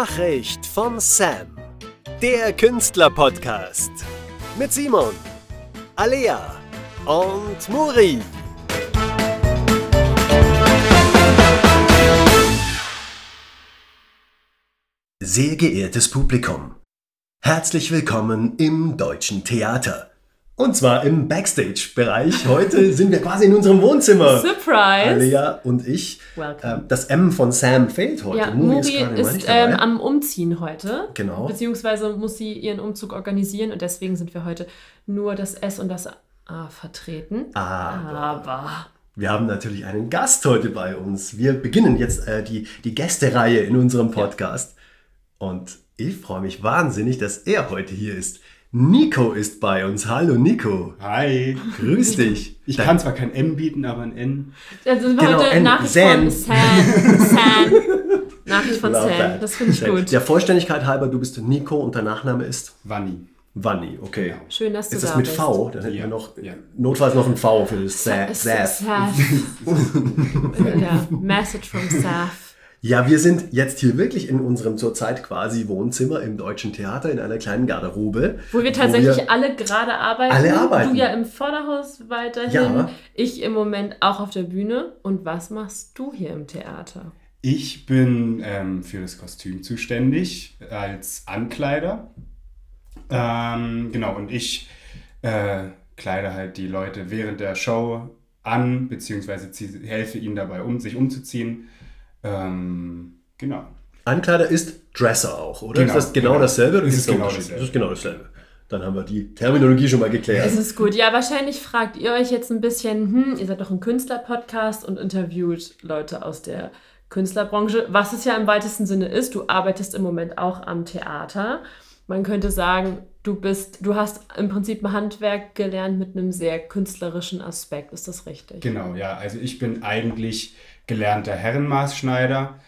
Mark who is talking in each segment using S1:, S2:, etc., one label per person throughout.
S1: Nachricht von Sam. Der Künstler-Podcast. Mit Simon, Alea und Muri. Sehr geehrtes Publikum, herzlich willkommen im Deutschen Theater. Und zwar im Backstage-Bereich. Heute sind wir quasi in unserem Wohnzimmer.
S2: Surprise!
S1: Alea und ich.
S2: Welcome.
S1: Ähm, das M von Sam fehlt heute.
S2: Ja,
S1: Muri
S2: Muri ist,
S1: dabei.
S2: ähm, am Umziehen heute.
S1: Genau.
S2: Beziehungsweise muss sie ihren Umzug organisieren und deswegen sind wir heute nur das S und das A vertreten.
S1: Aber
S2: Aber
S1: wir haben natürlich einen Gast heute bei uns. Wir beginnen jetzt äh, die, die Gästereihe in unserem Podcast. Und ich freue mich wahnsinnig, dass er heute hier ist. Nico ist bei uns. Hallo Nico.
S3: Hi.
S1: Grüß dich.
S3: Ich
S1: Dein-
S3: kann zwar kein M bieten, aber ein N.
S2: also sind wir
S1: Genau,
S2: heute
S1: N-
S2: Nachricht
S1: Sam.
S2: von Sam. Sam. Nachricht von
S1: Love
S2: Sam.
S1: that.
S2: Das finde ich
S1: Sehr
S2: gut.
S1: Der Vollständigkeit halber, du bist Nico und dein Nachname ist
S3: Vanni.
S1: Vanni. Okay.
S3: Genau.
S2: Schön, dass du
S1: Ist das
S2: da
S1: mit
S2: bist.
S1: V? Dann hätten
S3: Ja,
S1: wir noch
S3: ja.
S1: notfalls noch ein V für das Saf.
S2: Saf. ja, Message from Saf.
S1: Ja, wir sind jetzt hier wirklich in unserem zurzeit quasi Wohnzimmer im Deutschen Theater in einer kleinen Garderobe.
S2: Wo wir tatsächlich
S1: wir-
S2: alle gerade arbeiten.
S1: Alle arbeiten.
S2: Du ja im Vorderhaus weiterhin.
S1: Ja.
S2: Ich im Moment auch auf der Bühne. Und was machst du hier im Theater?
S3: Ich bin ähm, für das Kostüm zuständig als Ankleider. Ähm, genau, und ich äh, kleide halt die Leute während der Show an, beziehungsweise zieh- helfe ihnen dabei, um sich umzuziehen. Ähm, genau.
S1: Ankleider ist Dresser auch, oder?
S3: Genau,
S1: ist das genau,
S3: genau.
S1: dasselbe? oder
S3: Es ist genau
S1: Unterschiede?
S3: dasselbe.
S1: Das ist genau dasselbe. Dann haben wir die Terminologie schon mal geklärt.
S2: Es ist gut. Ja, wahrscheinlich fragt ihr euch jetzt ein bisschen, hm, ihr seid doch ein Künstler-Podcast und interviewt Leute aus der Künstlerbranche, was es ja im weitesten Sinne ist. Du arbeitest im Moment auch am Theater. Man könnte sagen, du bist, du hast im Prinzip ein Handwerk gelernt mit einem sehr künstlerischen Aspekt. Ist das richtig?
S3: Genau, ja. Also ich bin eigentlich gelernter Herrenmaßschneider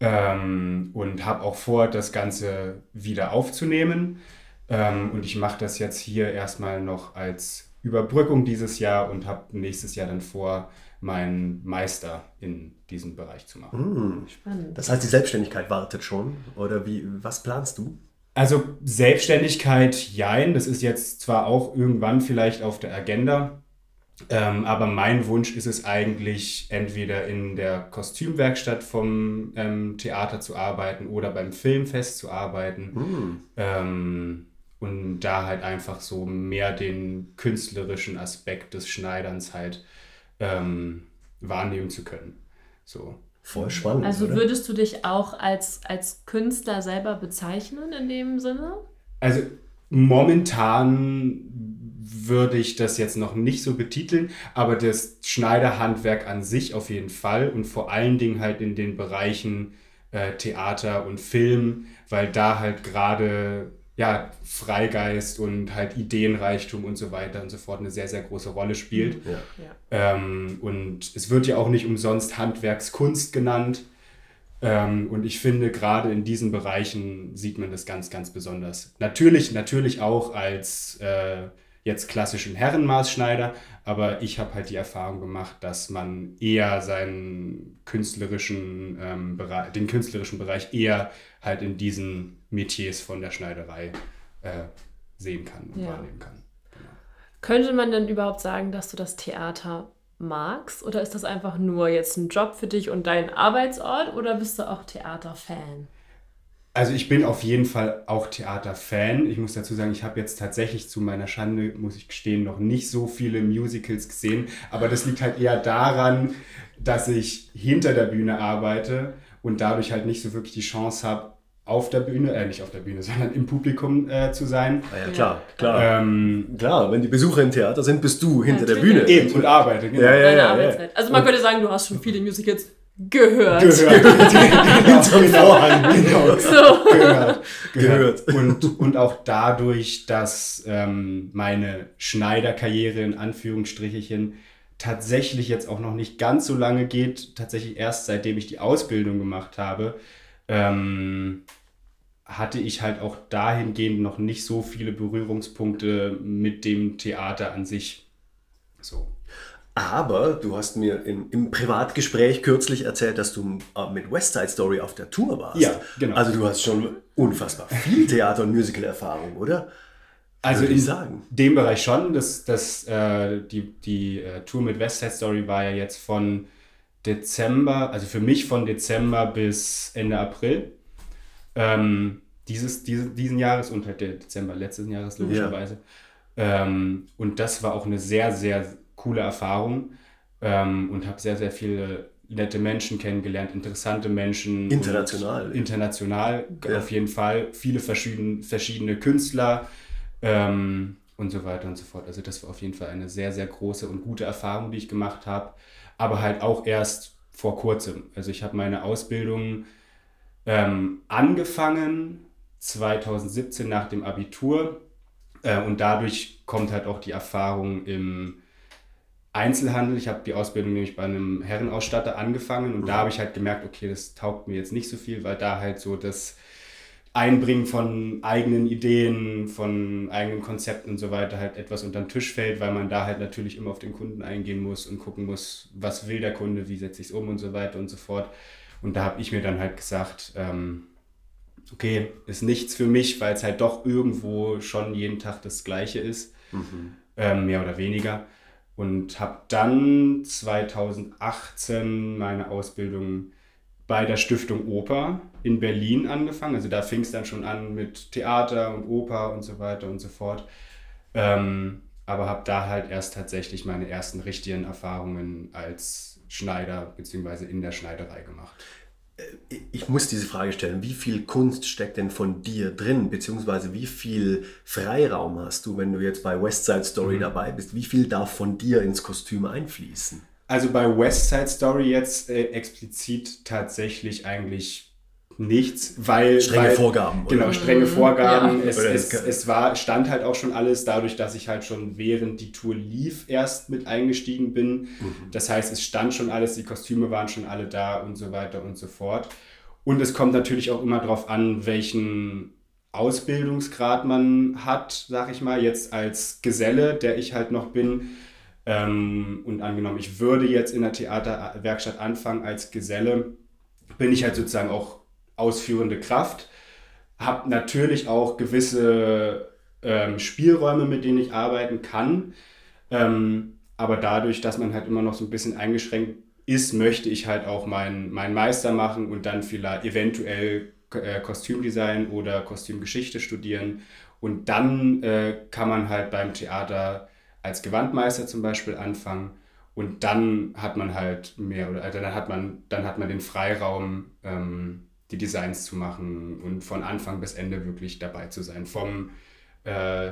S3: ähm, und habe auch vor, das Ganze wieder aufzunehmen. Ähm, und ich mache das jetzt hier erstmal noch als Überbrückung dieses Jahr und habe nächstes Jahr dann vor, meinen Meister in diesem Bereich zu machen.
S1: Hm.
S2: Spannend.
S1: Das heißt, die Selbstständigkeit wartet schon? Oder wie, was planst du?
S3: Also Selbstständigkeit, jein, das ist jetzt zwar auch irgendwann vielleicht auf der Agenda, ähm, aber mein Wunsch ist es eigentlich, entweder in der Kostümwerkstatt vom ähm, Theater zu arbeiten oder beim Filmfest zu arbeiten
S1: Hm.
S3: ähm, und da halt einfach so mehr den künstlerischen Aspekt des Schneiderns halt ähm, wahrnehmen zu können. So.
S1: Voll spannend.
S2: Also
S1: oder?
S2: würdest du dich auch als, als Künstler selber bezeichnen in dem Sinne?
S3: Also momentan würde ich das jetzt noch nicht so betiteln, aber das Schneiderhandwerk an sich auf jeden Fall und vor allen Dingen halt in den Bereichen äh, Theater und Film, weil da halt gerade ja, Freigeist und halt Ideenreichtum und so weiter und so fort eine sehr, sehr große Rolle spielt.
S1: ja.
S2: Ja.
S3: Ähm, und es wird ja auch nicht umsonst Handwerkskunst genannt. Ähm, und ich finde, gerade in diesen Bereichen sieht man das ganz, ganz besonders. Natürlich, natürlich auch als äh, jetzt klassischen Herrenmaßschneider, aber ich habe halt die Erfahrung gemacht, dass man eher seinen künstlerischen ähm, Bereich, den künstlerischen Bereich eher halt in diesen Metiers von der Schneiderei äh, sehen kann und
S2: Ja.
S3: wahrnehmen kann.
S2: Könnte man denn überhaupt sagen, dass du das Theater magst? Oder ist das einfach nur jetzt ein Job für dich und dein Arbeitsort? Oder bist du auch Theaterfan?
S3: Also ich bin auf jeden Fall auch Theaterfan. Ich muss dazu sagen, ich habe jetzt tatsächlich zu meiner Schande, muss ich gestehen, noch nicht so viele Musicals gesehen. Aber das liegt halt eher daran, dass ich hinter der Bühne arbeite und dadurch halt nicht so wirklich die Chance habe, auf der Bühne, äh nicht auf der Bühne, sondern im Publikum äh, zu sein.
S1: Ah ja, klar, klar.
S3: Ähm,
S1: Klar, wenn die Besucher im Theater sind, bist du hinter der
S2: Natürlich.
S1: Bühne.
S3: eben und arbeite, genau.
S1: Ja, ja, ja.
S2: Arbeitszeit. Also man könnte sagen, du hast schon viele Musicals gehört.
S3: Gehört.
S1: Hinterm Vorhang.
S3: genau.
S2: So.
S3: gehört.
S1: Gehört.
S3: gehört. Und, und auch dadurch, dass ähm, meine Schneiderkarriere in Anführungsstrichen tatsächlich jetzt auch noch nicht ganz so lange geht, tatsächlich erst seitdem ich die Ausbildung gemacht habe, ähm, hatte ich halt auch dahingehend noch nicht so viele Berührungspunkte mit dem Theater an sich. So.
S1: Aber du hast mir im, im Privatgespräch kürzlich erzählt, dass du äh, mit West Side Story auf der Tour warst.
S3: Ja, genau.
S1: Also du hast schon unfassbar viel Theater- und Musical-Erfahrung, oder?
S3: Also
S1: Würde
S3: in
S1: ich sagen.
S3: dem Bereich schon. Das, das, äh, die die äh, Tour mit West Side Story war ja jetzt von Dezember, also für mich von Dezember bis Ende April ähm, dieses, diese, diesen Jahres und halt der Dezember letzten Jahres logischerweise. Ähm, und das war auch eine sehr, sehr coole Erfahrung ähm, und habe sehr, sehr viele nette Menschen kennengelernt, interessante Menschen.
S1: International.
S3: International,
S1: Ja.
S3: auf jeden Fall. Viele verschiedene, verschiedene Künstler ähm, und so weiter und so fort. Also das war auf jeden Fall eine sehr, sehr große und gute Erfahrung, die ich gemacht habe. Aber halt auch erst vor kurzem. Also ich habe meine Ausbildung ähm, angefangen 2017 nach dem Abitur äh, und dadurch kommt halt auch die Erfahrung im Einzelhandel. Ich habe die Ausbildung nämlich bei einem Herrenausstatter angefangen und da habe ich halt gemerkt, okay, das taugt mir jetzt nicht so viel, weil da halt so das Einbringen von eigenen Ideen, von eigenen Konzepten und so weiter halt etwas unter den Tisch fällt, weil man da halt natürlich immer auf den Kunden eingehen muss und gucken muss, was will der Kunde, wie setze ich es um und so weiter und so fort. Und da habe ich mir dann halt gesagt, ähm, okay, ist nichts für mich, weil es halt doch irgendwo schon jeden Tag das Gleiche ist, ähm, mehr oder weniger. Und habe dann 2018 meine Ausbildung bei der Stiftung Oper in Berlin angefangen. Also da fing es dann schon an mit Theater und Oper und so weiter und so fort. Ähm, aber habe da halt erst tatsächlich meine ersten richtigen Erfahrungen als Schneider bzw. in der Schneiderei gemacht.
S1: Ich muss diese Frage stellen, wie viel Kunst steckt denn von dir drin, beziehungsweise wie viel Freiraum hast du, wenn du jetzt bei West Side Story
S3: Mhm.
S1: dabei bist? Wie viel darf von dir ins Kostüm einfließen?
S3: Also bei West Side Story jetzt äh, explizit tatsächlich eigentlich nichts, weil
S1: Strenge
S3: weil,
S1: Vorgaben, oder?
S3: Genau, strenge Vorgaben.
S2: Ja.
S3: Es, es-
S1: es
S3: war stand halt auch schon alles dadurch, dass ich halt schon während die Tour lief erst mit eingestiegen bin.
S1: Mhm.
S3: Das heißt, es stand schon alles, die Kostüme waren schon alle da und so weiter und so fort. Und es kommt natürlich auch immer darauf an, welchen Ausbildungsgrad man hat, sag ich mal, jetzt als Geselle, der ich halt noch bin. Ähm, und angenommen, ich würde jetzt in der Theaterwerkstatt anfangen als Geselle, bin ich halt sozusagen auch ausführende Kraft, habe natürlich auch gewisse ähm, Spielräume, mit denen ich arbeiten kann. Ähm, aber dadurch, dass man halt immer noch so ein bisschen eingeschränkt ist, möchte ich halt auch meinen meinen Meister machen und dann vielleicht eventuell äh, Kostümdesign oder Kostümgeschichte studieren. Und dann äh, kann man halt beim Theater als Gewandmeister zum Beispiel anfangen. Und dann hat man halt mehr oder also dann hat man, dann hat man den Freiraum, ähm, die Designs zu machen und von Anfang bis Ende wirklich dabei zu sein. Vom, äh,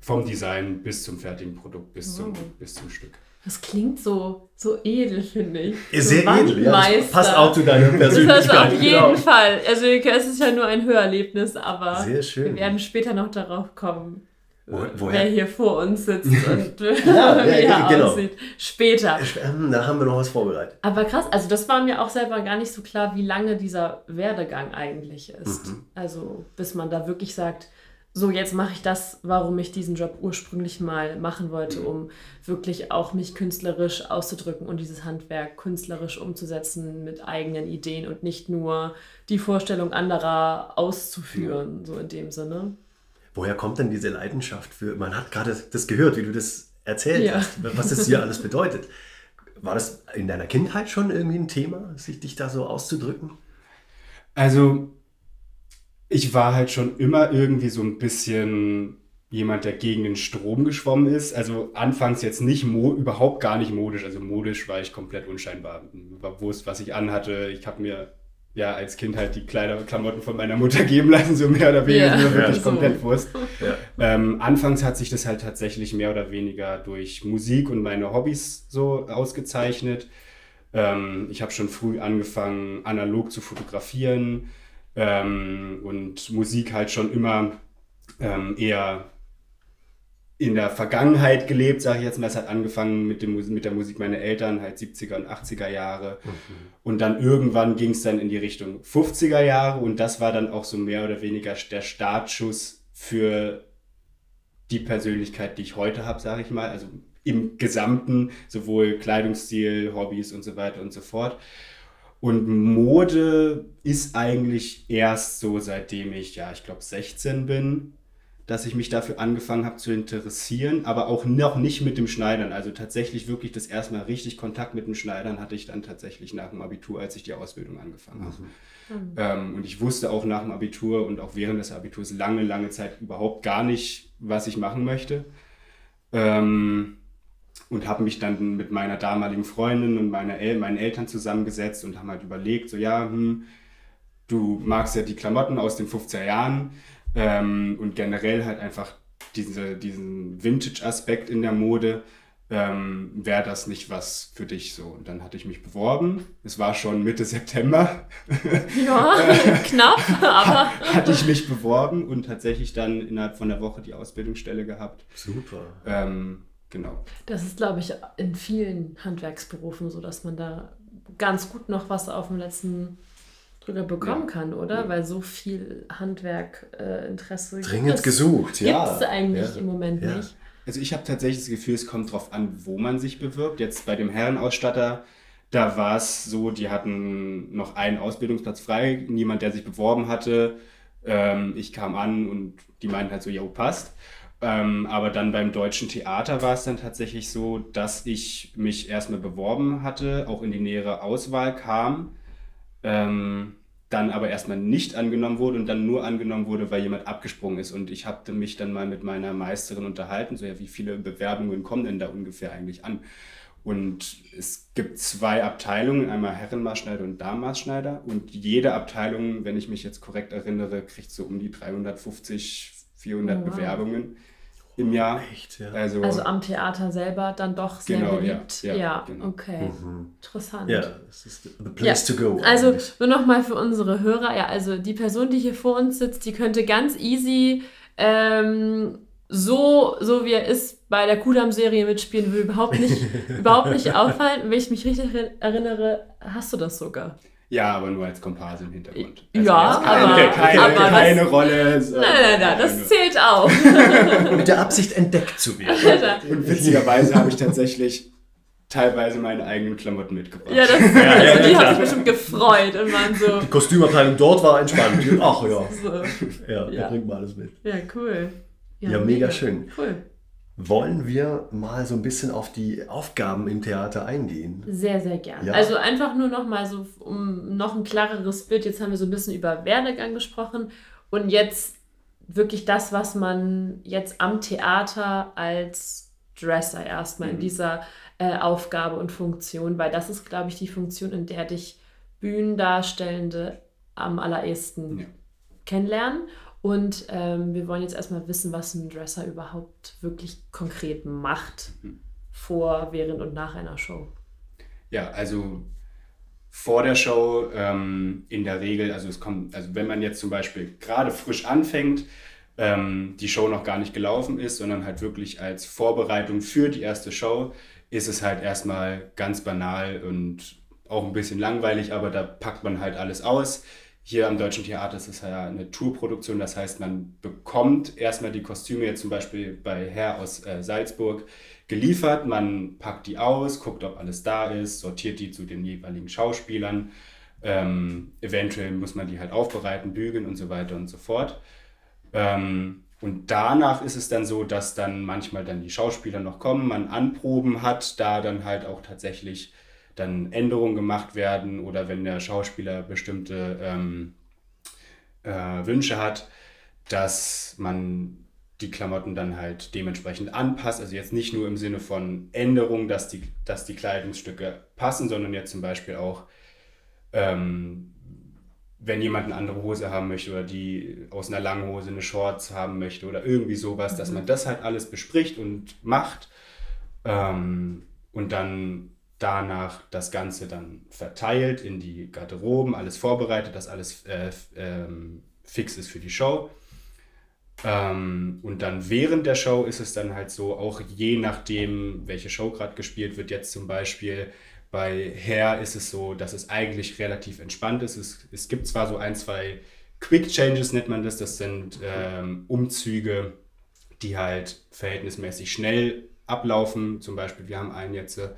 S3: vom Design bis zum fertigen Produkt, bis, zum,
S2: Oh.
S3: bis zum Stück.
S2: Das klingt so, so edel, finde ich.
S1: Ist
S2: so
S1: sehr edel, ja. Das passt auch zu deiner
S2: Das
S1: Persönlichkeit.
S2: ist auf jeden
S1: genau.
S2: Fall. Also es ist ja nur ein Hörerlebnis, aber
S1: Sehr schön.
S2: wir werden später noch darauf kommen,
S1: Wo,
S2: wer
S1: woher?
S2: hier vor uns sitzt und
S1: Ja,
S2: wie
S1: ja,
S2: er
S1: genau.
S2: aussieht. Später.
S1: Ähm, Da haben wir noch was vorbereitet.
S2: Aber krass, also das war mir auch selber gar nicht so klar, wie lange dieser Werdegang eigentlich ist.
S1: Mhm.
S2: Also bis man da wirklich sagt, so jetzt mache ich das, warum ich diesen Job ursprünglich mal machen wollte, um wirklich auch mich künstlerisch auszudrücken und dieses Handwerk künstlerisch umzusetzen mit eigenen Ideen und nicht nur die Vorstellung anderer auszuführen, so in dem Sinne.
S1: Woher kommt denn diese Leidenschaft für, man hat gerade das gehört, wie du das erzählt
S2: Ja.
S1: hast, was das hier alles bedeutet. War das in deiner Kindheit schon irgendwie ein Thema, sich dich da so auszudrücken?
S3: Also, ich war halt schon immer irgendwie so ein bisschen jemand, der gegen den Strom geschwommen ist. Also anfangs jetzt nicht mo überhaupt gar nicht modisch. Also modisch war ich komplett unscheinbar. War Wurst, was ich anhatte. Ich habe mir ja als Kind halt die Kleider, Klamotten von meiner Mutter geben lassen, so mehr oder weniger. War wirklich
S2: Ja,
S3: komplett Wurst.
S1: Ja.
S3: Ähm, anfangs hat sich das halt tatsächlich mehr oder weniger durch Musik und meine Hobbys so ausgezeichnet. Ähm, ich habe schon früh angefangen, analog zu fotografieren ähm, und Musik halt schon immer ähm, eher in der Vergangenheit gelebt, sage ich jetzt mal. Es hat angefangen mit, dem, mit der Musik meiner Eltern, halt 70er und 80er Jahre. Und dann irgendwann ging es dann in die Richtung 50er Jahre und das war dann auch so mehr oder weniger der Startschuss für die Persönlichkeit, die ich heute habe, sage ich mal. Also im Gesamten, sowohl Kleidungsstil, Hobbys und so weiter und so fort. Und Mode ist eigentlich erst so, seitdem ich, ja, ich glaube, 16 bin, dass ich mich dafür angefangen habe zu interessieren, aber auch noch nicht mit dem Schneidern. Also tatsächlich wirklich das erste Mal richtig Kontakt mit dem Schneidern hatte ich dann tatsächlich nach dem Abitur, als ich die Ausbildung angefangen habe. Mhm. Ähm, und ich wusste auch nach dem Abitur und auch während des Abiturs lange, lange Zeit überhaupt gar nicht, was ich machen möchte. Ähm, und habe mich dann mit meiner damaligen Freundin und meiner El meinen Eltern zusammengesetzt und haben halt überlegt, so ja, hm, du magst ja die Klamotten aus den 50er Jahren ähm, und generell halt einfach diese, diesen Vintage-Aspekt in der Mode. Ähm, wäre das nicht was für dich so? Und dann hatte ich mich beworben. Es war schon Mitte September.
S2: Ja, knapp, aber.
S3: hatte ich mich beworben und tatsächlich dann innerhalb von der Woche die Ausbildungsstelle gehabt.
S1: Super.
S3: Ähm, Genau.
S2: Das ist, glaube ich, in vielen Handwerksberufen so, dass man da ganz gut noch was auf dem letzten Drücker bekommen ja. kann, oder? Ja. Weil so viel Handwerkinteresse
S1: äh, Dringend gesucht,
S2: ja. Gibt es eigentlich ja. im Moment nicht.
S3: Also ich habe tatsächlich das Gefühl, es kommt darauf an, wo man sich bewirbt. Jetzt bei dem Herrenausstatter, da war es so, die hatten noch einen Ausbildungsplatz frei, niemand, der sich beworben hatte. Ähm, ich kam an und die meinten halt so, ja, passt. Ähm, aber dann beim Deutschen Theater war es dann tatsächlich so, dass ich mich erstmal beworben hatte, auch in die nähere Auswahl kam, ähm, dann aber erstmal nicht angenommen wurde und dann nur angenommen wurde, weil jemand abgesprungen ist. Und ich habe mich dann mal mit meiner Meisterin unterhalten, so ja, wie viele Bewerbungen kommen denn da ungefähr eigentlich an? Und es gibt zwei Abteilungen, einmal Herrenmaßschneider und Damenmaßschneider. Und jede Abteilung, wenn ich mich jetzt korrekt erinnere, kriegt so um die 350, 400 wow. Bewerbungen im Jahr.
S1: Echt, ja.
S2: also, also am Theater selber dann doch sehr
S3: genau,
S2: beliebt.
S3: Ja,
S2: ja, ja
S3: genau.
S2: okay. Mhm. Interessant.
S1: Ja, das ist the place to go.
S2: Also nur nochmal für unsere Hörer, ja, also die Person, die hier vor uns sitzt, die könnte ganz easy ähm, so, so wie er ist, bei der Kudam-Serie mitspielen, will überhaupt nicht, überhaupt nicht auffallen. Wenn ich mich richtig erinnere, hast du das sogar.
S3: Ja, aber nur als Komparse im Hintergrund.
S2: Also ja,
S3: keine,
S2: aber,
S3: keine,
S2: aber
S3: keine das, Rolle.
S2: So. Nein, nein, nein, das zählt auch.
S1: Mit der Absicht entdeckt zu werden.
S3: Und witzigerweise habe ich tatsächlich teilweise meine eigenen Klamotten mitgebracht.
S2: Ja, das, ja, also ja, die haben sich bestimmt gefreut und waren so.
S1: Die Kostümabteilung dort war entspannt. Ach ja. So. Ja, ja. bringt mal alles mit.
S2: Ja, cool.
S1: Ja, mega, mega schön.
S2: Cool.
S1: Wollen wir mal so ein bisschen auf die Aufgaben im Theater eingehen?
S2: Sehr, sehr gerne. Ja. Also einfach nur noch mal so, um noch ein klareres Bild. Jetzt haben wir so ein bisschen über Werdegang gesprochen und jetzt wirklich das, was man jetzt am Theater als Dresser erstmal mhm. in dieser äh, Aufgabe und Funktion, weil das ist, glaube ich, die Funktion, in der dich Bühnendarstellende am allerersten ja. kennenlernen. Und ähm, wir wollen jetzt erstmal wissen, was ein Dresser überhaupt wirklich konkret macht mhm. vor, während und nach einer Show.
S3: Ja, also vor der Show ähm, in der Regel, also es kommt, also wenn man jetzt zum Beispiel gerade frisch anfängt, ähm, die Show noch gar nicht gelaufen ist, sondern halt wirklich als Vorbereitung für die erste Show, ist es halt erstmal ganz banal und auch ein bisschen langweilig, aber da packt man halt alles aus hier am Deutschen Theater ist es ja eine Tourproduktion, das heißt, man bekommt erstmal die Kostüme, jetzt zum Beispiel bei Herr aus äh, Salzburg, geliefert, man packt die aus, guckt, ob alles da ist, sortiert die zu den jeweiligen Schauspielern, ähm, eventuell muss man die halt aufbereiten, bügeln und so weiter und so fort. Ähm, und danach ist es dann so, dass dann manchmal dann die Schauspieler noch kommen, man Anproben hat, da dann halt auch tatsächlich dann Änderungen gemacht werden oder wenn der Schauspieler bestimmte ähm, äh, Wünsche hat, dass man die Klamotten dann halt dementsprechend anpasst. Also jetzt nicht nur im Sinne von Änderungen, dass die, dass die Kleidungsstücke passen, sondern jetzt zum Beispiel auch, ähm, wenn jemand eine andere Hose haben möchte oder die aus einer langen Hose eine Shorts haben möchte oder irgendwie sowas, mhm. dass man das halt alles bespricht und macht ähm, und dann danach das Ganze dann verteilt in die Garderoben, alles vorbereitet, dass alles äh, ähm, fix ist für die Show. Ähm, und dann während der Show ist es dann halt so, auch je nachdem, welche Show gerade gespielt wird, jetzt zum Beispiel bei Hair ist es so, dass es eigentlich relativ entspannt ist. Es, es gibt zwar so ein, zwei Quick Changes, nennt man das, das sind ähm, Umzüge, die halt verhältnismäßig schnell ablaufen. Zum Beispiel, wir haben einen jetzt, äh,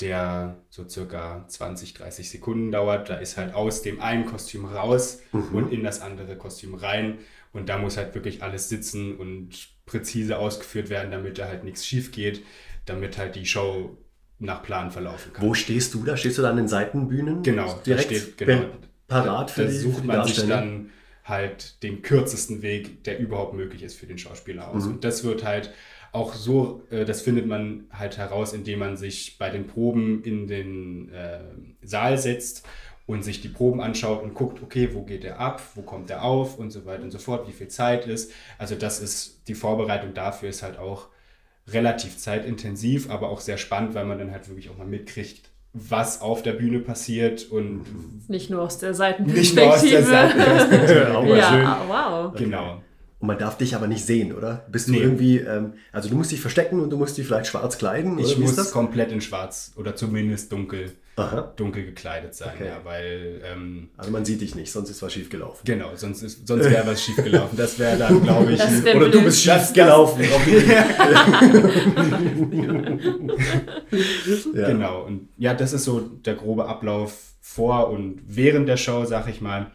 S3: der so circa 20, 30 Sekunden dauert. Da ist halt aus dem einen Kostüm raus
S1: Mhm.
S3: und in das andere Kostüm rein. Und da muss halt wirklich alles sitzen und präzise ausgeführt werden, damit da halt nichts schief geht, damit halt die Show nach Plan verlaufen kann.
S1: Wo stehst du da? Stehst du da an den Seitenbühnen?
S3: Genau, da
S1: direkt
S3: steht- genau.
S1: parat für
S3: da
S1: die, für
S3: sucht
S1: die
S3: man sich dann halt den kürzesten Weg, der überhaupt möglich ist für den Schauspieler aus.
S1: Mhm.
S3: Und das wird halt auch so, äh, das findet man halt heraus, indem man sich bei den Proben in den äh, Saal setzt und sich die Proben anschaut und guckt, okay, wo geht er ab, wo kommt er auf und so weiter und so fort, wie viel Zeit ist. Also das ist, die Vorbereitung dafür ist halt auch relativ zeitintensiv, aber auch sehr spannend, weil man dann halt wirklich auch mal mitkriegt, was auf der Bühne passiert und
S2: Nicht nur aus der
S3: nicht nur aus der
S2: Seitenperspektive.
S3: Seitenperspektive.
S2: Ja,
S3: schön.
S2: ah, wow.
S3: Genau.
S1: Und man darf dich aber nicht sehen, oder? Bist du
S3: Nee.
S1: irgendwie, ähm, also du musst dich verstecken und du musst dich vielleicht schwarz kleiden?
S3: Ich
S1: oder wie
S3: muss
S1: ist das?
S3: komplett in schwarz oder zumindest dunkel,
S1: Aha.
S3: dunkel gekleidet sein,
S1: Okay.
S3: ja, weil ähm,
S1: Also man sieht dich nicht, sonst ist was schief gelaufen.
S3: genau, sonst, ist- sonst wäre was schief gelaufen. Das wäre dann, glaube ich,
S2: wär
S1: Oder du
S2: blöd.
S1: bist
S3: Das-
S1: schief gelaufen. ja.
S3: Genau. Und ja, das ist so der grobe Ablauf vor und während der Show, sag ich mal.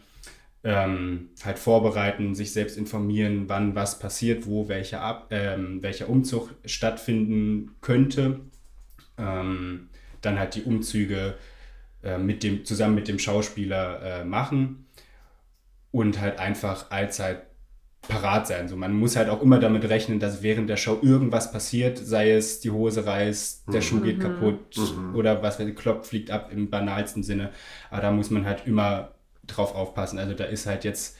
S3: Ähm, halt vorbereiten, sich selbst informieren, wann was passiert, wo welcher, Ab ähm, welcher Umzug stattfinden könnte. Ähm, dann halt die Umzüge äh, mit dem, zusammen mit dem Schauspieler äh, machen und halt einfach allzeit parat sein. So, man muss halt auch immer damit rechnen, dass während der Show irgendwas passiert, sei es die Hose reißt, der Schuh geht kaputt
S1: Mhm.
S3: oder was weiß ich, Klopp fliegt ab im banalsten Sinne. Aber da muss man halt immer drauf aufpassen. Also da ist halt jetzt,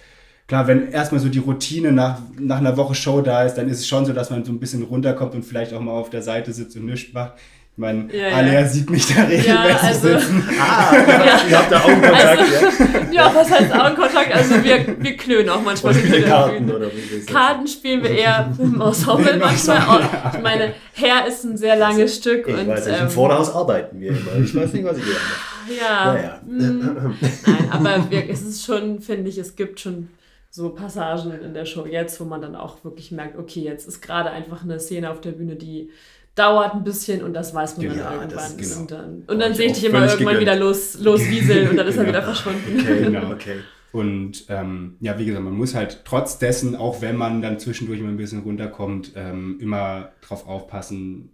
S3: klar, wenn erstmal so die Routine nach, nach einer Woche Show da ist, dann ist es schon so, dass man so ein bisschen runterkommt und vielleicht auch mal auf der Seite sitzt und nichts macht. Ich meine,
S2: Ja, ja.
S3: Alea sieht mich da regelmäßig
S2: also-
S3: sitzen.
S1: Ah, ihr habt da Augenkontakt,
S2: Also-
S1: ja?
S2: Ja, was heißt Augenkontakt? Also wir, wir klönen auch manchmal.
S1: Und
S2: der
S1: Karten
S2: Bühne.
S1: oder wie?
S2: Karten spielen wir eher im Ensemble manchmal.
S3: Ensemble,
S2: auch. Ich meine, Herr ist ein sehr langes Stück.
S1: Ich
S2: und,
S1: weiß nicht,
S2: ähm,
S1: im Vorderhaus arbeiten wir immer. Ich weiß nicht, was ich hier mache.
S2: Ja,
S1: Ja, ja.
S2: mm, nein, aber wir, es ist schon, finde ich, es gibt schon so Passagen in der Show jetzt, wo man dann auch wirklich merkt, okay, jetzt ist gerade einfach eine Szene auf der Bühne, die dauert ein bisschen und das weiß man
S3: Genau,
S2: dann
S1: das
S2: irgendwann.
S1: genau.
S2: Und dann, und dann
S1: ich
S2: sehe ich dich immer irgendwann
S1: gegönnt.
S2: wieder los, loswieseln und dann ist er
S3: Genau.
S2: wieder verschwunden.
S1: Okay,
S3: Genau.
S1: okay.
S3: Und ähm, ja, wie gesagt, man muss halt trotz dessen, auch wenn man dann zwischendurch mal ein bisschen runterkommt, ähm, immer drauf aufpassen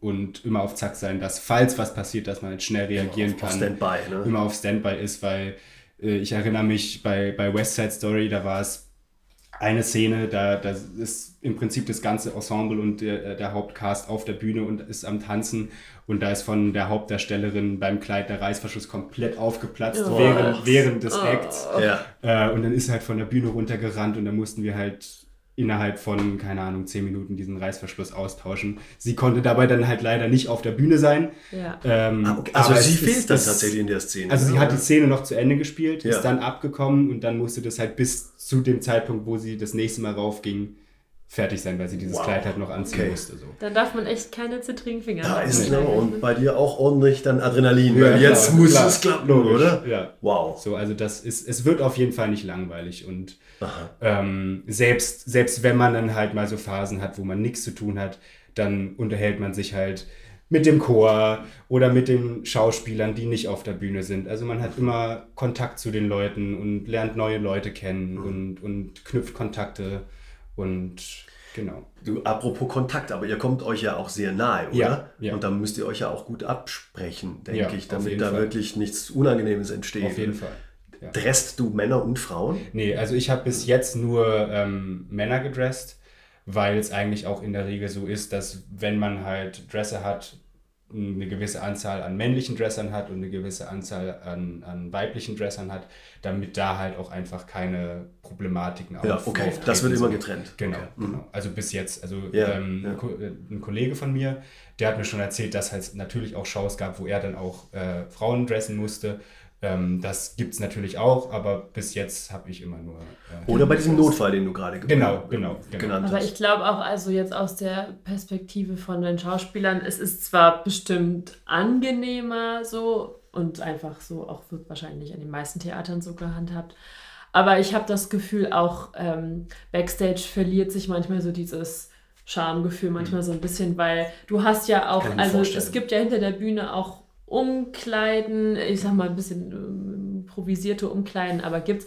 S3: und immer auf Zack sein, dass falls was passiert, dass man halt schnell reagieren
S1: Auf, auf
S3: kann.
S1: Standby, ne?
S3: Immer auf Standby ist, weil äh, ich erinnere mich bei, bei West Side Story, da war es eine Szene, da, da ist im Prinzip das ganze Ensemble und der, der Hauptcast auf der Bühne und ist am Tanzen und da ist von der Hauptdarstellerin beim Kleid der Reißverschluss komplett aufgeplatzt
S2: Oh.
S3: während, während des
S2: Oh.
S3: Acts.
S1: Ja.
S3: Äh, und dann ist er halt von der Bühne runtergerannt und dann mussten wir halt innerhalb von, keine Ahnung, zehn Minuten diesen Reißverschluss austauschen. Sie konnte dabei dann halt leider nicht auf der Bühne sein.
S2: Ja.
S3: Ähm,
S1: Ah, okay. Also
S3: aber
S1: sie fehlt
S3: ist-
S1: dann tatsächlich in der Szene.
S3: Also sie
S1: ne?
S3: hat die Szene noch zu Ende gespielt,
S1: Ja.
S3: ist dann abgekommen und dann musste das halt bis zu dem Zeitpunkt, wo sie das nächste Mal raufging, fertig sein, weil sie dieses
S1: Wow.
S3: Kleid halt noch anziehen
S1: Okay.
S3: musste. So.
S2: Dann darf man echt keine zittrigen Finger
S1: Da
S2: haben.
S1: ist ne, und bei dir auch ordentlich dann Adrenalin, weil
S3: Ja,
S1: jetzt
S3: klar,
S1: muss
S3: klar.
S1: es klappen,
S3: Logisch,
S1: oder?
S3: Ja.
S1: Wow.
S3: So, also das ist, es wird auf jeden Fall nicht langweilig und ähm, selbst, selbst wenn man dann halt mal so Phasen hat, wo man nichts zu tun hat, dann unterhält man sich halt mit dem Chor oder mit den Schauspielern, die nicht auf der Bühne sind. Also man hat immer Kontakt zu den Leuten und lernt neue Leute kennen und, und knüpft Kontakte und genau.
S1: Du, apropos Kontakt, aber ihr kommt euch ja auch sehr nahe, oder?
S3: Ja, ja.
S1: Und dann müsst ihr euch ja auch gut absprechen, denke
S3: Ja,
S1: ich, damit da
S3: Fall.
S1: wirklich nichts Unangenehmes entsteht.
S3: Auf jeden Fall. Ja.
S1: Dresst du Männer und Frauen?
S3: Nee, also ich habe bis jetzt nur ähm, Männer gedresst, weil es eigentlich auch in der Regel so ist, dass wenn man halt Dresser hat, eine gewisse Anzahl an männlichen Dressern hat und eine gewisse Anzahl an, an weiblichen Dressern hat, damit da halt auch einfach keine Problematiken
S1: Ja,
S3: auf,
S1: okay,
S3: auftreten.
S1: das wird immer getrennt.
S3: Genau,
S1: Okay.
S3: genau. Also bis jetzt. Also
S1: Ja,
S3: ähm,
S1: ja.
S3: Ein, äh, ein Kollege von mir, der hat mir schon erzählt, dass es natürlich auch Shows gab, wo er dann auch äh, Frauen dressen musste. Ähm, das gibt es natürlich auch, aber bis jetzt habe ich immer nur. Äh,
S1: Oder bei diesem Notfall, den du gerade ge-
S3: Genau, genau, genau.
S1: genannt
S2: Aber
S1: hast.
S2: ich glaube auch, also jetzt aus der Perspektive von den Schauspielern, es ist zwar bestimmt angenehmer so und einfach so auch wird wahrscheinlich an den meisten Theatern so gehandhabt. Aber ich habe das Gefühl, auch ähm, Backstage verliert sich manchmal so dieses Schamgefühl manchmal so ein bisschen, weil du hast ja auch, also
S1: vorstellen.
S2: es gibt ja hinter der Bühne auch Umkleiden, ich sag mal ein bisschen ähm, improvisierte Umkleiden, aber gibt's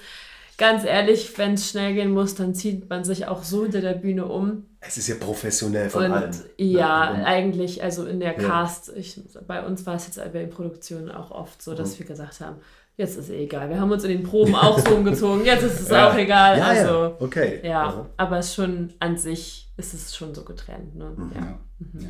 S2: ganz ehrlich, wenn es schnell gehen muss, dann zieht man sich auch so hinter der Bühne um.
S1: Es ist ja professionell von
S2: Und
S1: allen.
S2: ja,
S1: Und-
S2: eigentlich, also in der
S1: Ja.
S2: Cast, ich, bei uns war es jetzt bei den Produktionen auch oft so,
S1: Mhm.
S2: dass wir gesagt haben, jetzt ist eh egal. Wir haben uns in den Proben auch so umgezogen, jetzt ist es
S1: Ja.
S2: auch egal.
S1: ja,
S2: also,
S1: ja, okay.
S2: ja,
S1: Aha.
S2: aber es ist schon an sich ist es schon so getrennt. Ne?
S1: Mhm.
S2: Ja.
S3: Ja, ja,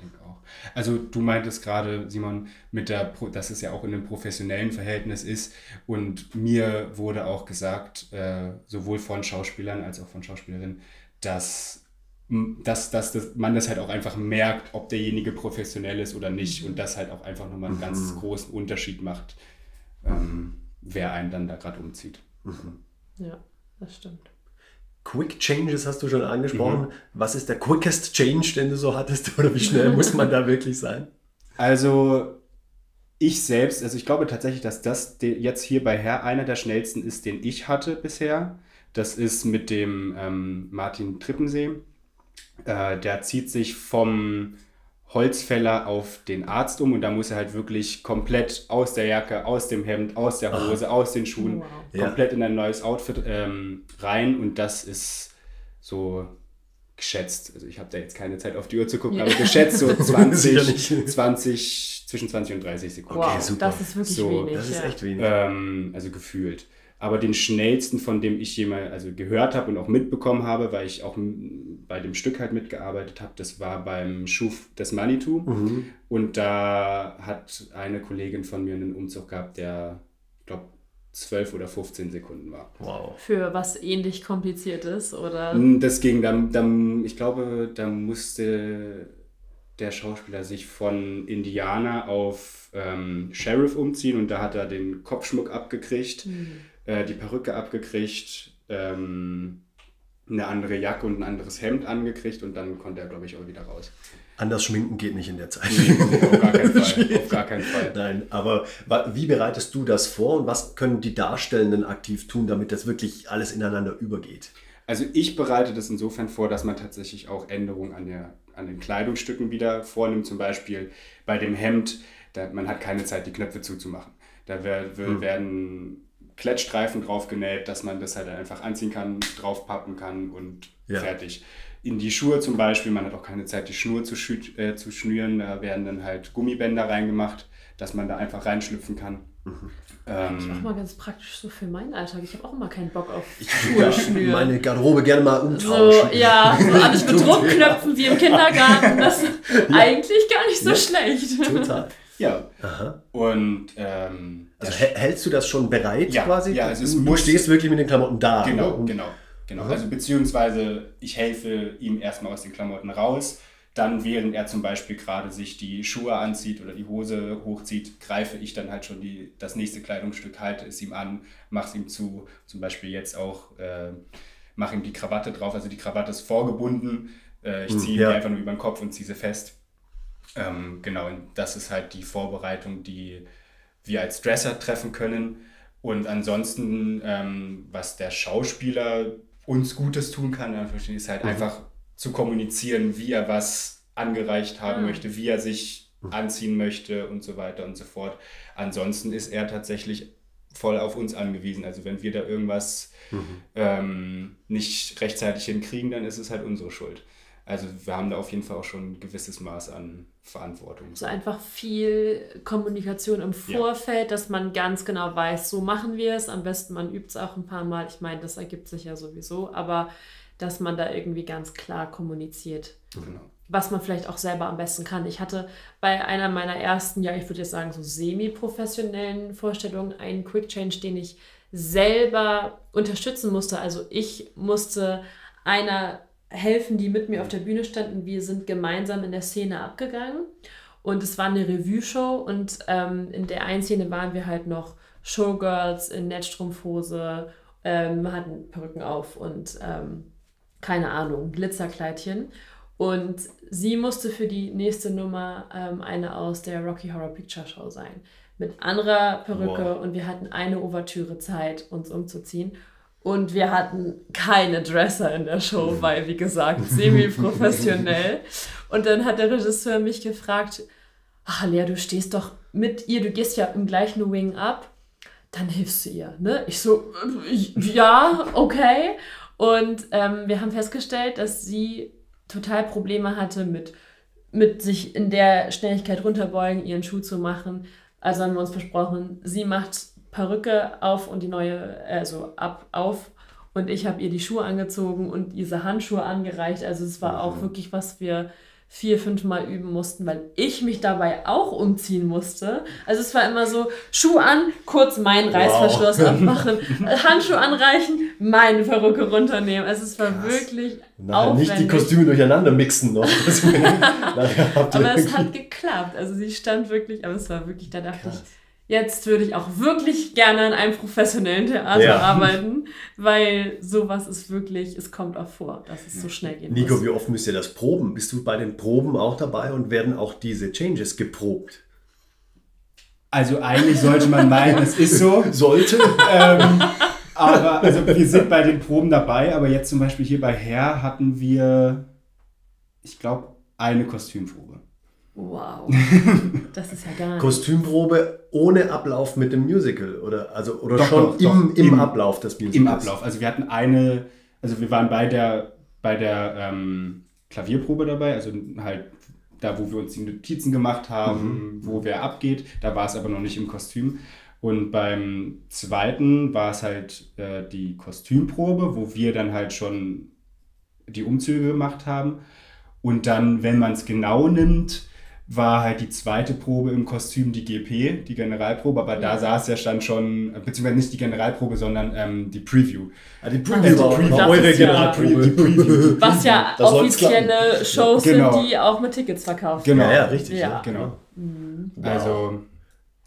S3: denke auch. Also du meintest gerade, Simon, mit der, Pro- dass es ja auch in einem professionellen Verhältnis ist. Und mir wurde auch gesagt, äh, sowohl von Schauspielern als auch von Schauspielerinnen, dass, dass, dass, dass man das halt auch einfach merkt, ob derjenige professionell ist oder nicht. Und das halt auch einfach nochmal einen ganz großen Unterschied macht, ähm, wer einen dann da gerade umzieht.
S2: ja, das stimmt.
S1: Quick Changes hast du schon angesprochen.
S3: Mhm.
S1: Was ist der quickest Change, den du so hattest? Oder wie schnell muss man da wirklich sein?
S3: Also ich selbst, also ich glaube tatsächlich, dass das jetzt hier bei Herr einer der schnellsten ist, den ich hatte bisher. Das ist mit dem ähm, Martin Trippensee. Äh, der zieht sich vom Holzfäller auf den Arzt um und da muss er halt wirklich komplett aus der Jacke, aus dem Hemd, aus der Hose, aus den Schuhen,
S2: Wow.
S1: Ja.
S3: komplett in ein neues Outfit ähm, rein und das ist so geschätzt, also ich habe da jetzt keine Zeit auf die Uhr zu gucken,
S2: Ja.
S3: aber geschätzt so
S1: Sicher
S3: 20,
S1: nicht.
S3: 20, zwischen 20 und 30 Sekunden.
S2: Wow,
S1: super.
S2: das ist wirklich
S3: So,
S2: wenig.
S1: Das ist
S2: ja.
S1: echt wenig.
S3: Ähm, also gefühlt. Aber den schnellsten, von dem ich jemals also gehört habe und auch mitbekommen habe, weil ich auch bei dem Stück halt mitgearbeitet habe, das war beim Schuf des Manitou.
S1: Mhm.
S3: Und da hat eine Kollegin von mir einen Umzug gehabt, der, ich glaube, 12 oder 15 Sekunden war.
S1: Wow.
S2: Für was ähnlich kompliziert ist, oder?
S3: Das ging dann, dann, ich glaube, da musste der Schauspieler sich von Indianer auf ähm, Sheriff umziehen und da hat er den Kopfschmuck abgekriegt,
S2: Hm.
S3: Äh, die Perücke abgekriegt, ähm, eine andere Jacke und ein anderes Hemd angekriegt und dann konnte er, glaube ich, auch wieder raus.
S1: Anders schminken geht nicht in der Zeit.
S3: auf gar keinen Fall. Auf gar keinen Fall.
S1: Nein, aber wie bereitest du das vor und was können die Darstellenden aktiv tun, damit das wirklich alles ineinander übergeht?
S3: Also ich bereite das insofern vor, dass man tatsächlich auch Änderungen an, der, an den Kleidungsstücken wieder vornimmt. Zum Beispiel bei dem Hemd, da, man hat keine Zeit, die Knöpfe zuzumachen. Da wer, wer- werden Klettstreifen drauf genäht, dass man das halt einfach anziehen kann, draufpappen kann und
S1: Ja.
S3: fertig. In die Schuhe zum Beispiel, man hat auch keine Zeit, die Schnur zu, schü- äh, zu schnüren. Da werden dann halt Gummibänder reingemacht, dass man da einfach reinschlüpfen kann.
S2: Auch
S3: Ähm,
S2: mal ganz praktisch so für meinen Alltag. Ich habe auch immer keinen Bock auf
S1: Ich
S2: Schuhe
S1: würde
S2: schnüren.
S1: meine Garderobe gerne mal
S2: So,
S1: umtauschen.
S2: ja, so alles mit Druckknöpfen wie im Kindergarten. Das ist eigentlich gar nicht so
S1: Ja.
S2: schlecht.
S1: Total.
S3: Ja,
S1: Aha.
S3: und ähm,
S1: Also hältst du das schon bereit
S3: Ja,
S1: quasi?
S3: ja, es ist-
S1: du, du stehst wirklich mit den Klamotten da.
S3: Genau,
S1: ne? Und-
S3: genau, genau. Also beziehungsweise ich helfe ihm erstmal aus den Klamotten raus. Dann, während er zum Beispiel gerade sich die Schuhe anzieht oder die Hose hochzieht, greife ich dann halt schon die, das nächste Kleidungsstück, halte es ihm an, mache es ihm zu. Zum Beispiel jetzt auch, äh, mache ihm die Krawatte drauf. Also die Krawatte ist vorgebunden. Äh, ich
S1: Hm,
S3: ziehe
S1: ja.
S3: die einfach nur über den Kopf und ziehe sie fest. Ähm, genau, und das ist halt die Vorbereitung, die wir als Dresser treffen können. Und ansonsten, ähm, was der Schauspieler uns Gutes tun kann, ist halt
S1: Mhm.
S3: einfach zu kommunizieren, wie er was angereicht haben
S2: Ah.
S3: möchte, wie er sich anziehen möchte und so weiter und so fort. Ansonsten ist er tatsächlich voll auf uns angewiesen. Also wenn wir da irgendwas
S1: Mhm.
S3: ähm, nicht rechtzeitig hinkriegen, dann ist es halt unsere Schuld. Also wir haben da auf jeden Fall auch schon ein gewisses Maß an Verantwortung.
S2: So einfach viel Kommunikation im
S3: Ja.
S2: Vorfeld, dass man ganz genau weiß, so machen wir es. Am besten man übt es auch ein paar Mal. Ich meine, das ergibt sich ja sowieso, aber dass man da irgendwie ganz klar kommuniziert.
S3: Genau.
S2: was man vielleicht auch selber am besten kann. Ich hatte bei einer meiner ersten, ja, ich würde jetzt sagen, so semi-professionellen Vorstellungen einen Quick Change, den ich selber unterstützen musste. Also ich musste einer helfen, die mit mir auf der Bühne standen. Wir sind gemeinsam in der Szene abgegangen und es war eine Revue-Show und ähm, in der einen Szene waren wir halt noch Showgirls in Netzstrumpfhose, ähm, hatten Perücken auf und ähm, keine Ahnung, Glitzerkleidchen. Und sie musste für die nächste Nummer ähm, eine aus der Rocky Horror Picture Show sein. Mit anderer Perücke
S1: Wow.
S2: und wir hatten eine Ouvertüre Zeit, uns umzuziehen. Und wir hatten keine Dresser in der Show, weil, wie gesagt, semi-professionell. Und dann hat der Regisseur mich gefragt, ach Lea, du stehst doch mit ihr, du gehst ja im gleichen Wing ab, dann hilfst du ihr. Ne? Ich so, äh, ja, okay. Und ähm, wir haben festgestellt, dass sie total Probleme hatte mit, mit sich in der Schnelligkeit runterbeugen, ihren Schuh zu machen. Also haben wir uns versprochen, sie macht Perücke auf und die neue, also ab, auf. Und ich habe ihr die Schuhe angezogen und diese Handschuhe angereicht. Also es war auch wirklich, was wir vier, fünf Mal üben mussten, weil ich mich dabei auch umziehen musste. Also es war immer so, Schuh an, kurz meinen Reißverschluss wow. abmachen, Handschuh anreichen, meine Perücke runternehmen. Also es war Krass. wirklich
S1: Nachher aufwendig. nicht die Kostüme durcheinander mixen noch.
S2: aber es hat geklappt. Also sie stand wirklich, aber es war wirklich, da dachte Krass. ich, jetzt würde ich auch wirklich gerne in einem professionellen Theater ja. arbeiten, weil sowas ist wirklich, es kommt auch vor, dass es so schnell geht.
S1: Nico, muss. wie oft müsst ihr das proben? Bist du bei den Proben auch dabei und werden auch diese Changes geprobt?
S3: Also eigentlich sollte man meinen, es ist so.
S1: Sollte.
S3: ähm, aber also wir sind bei den Proben dabei, aber jetzt zum Beispiel hier bei Herr hatten wir, ich glaube, eine Kostümprobe.
S2: Wow. Das ist ja geil.
S1: Kostümprobe ohne Ablauf mit dem Musical oder also oder doch, schon doch, im, doch. Im, im, Ablauf des Musicals.
S3: Im Ablauf. Also wir hatten eine, also wir waren bei der bei der ähm, Klavierprobe dabei, also halt da, wo wir uns die Notizen gemacht haben, mhm. wo wer abgeht. Da war es aber noch nicht im Kostüm. Und beim zweiten war es halt äh, die Kostümprobe, wo wir dann halt schon die Umzüge gemacht haben. Und dann, wenn man es genau nimmt, war halt die zweite Probe im Kostüm die GP, die Generalprobe, aber da saß ja dann schon, beziehungsweise nicht die Generalprobe, sondern ähm, die Preview.
S1: Ah, die Preview, äh, die Preview eure
S2: Generalprobe. Die Preview. Was ja das offizielle Shows genau. sind, die auch mit Tickets verkauft
S1: Genau, ja, ja richtig.
S3: Ja. Genau. Mhm. Also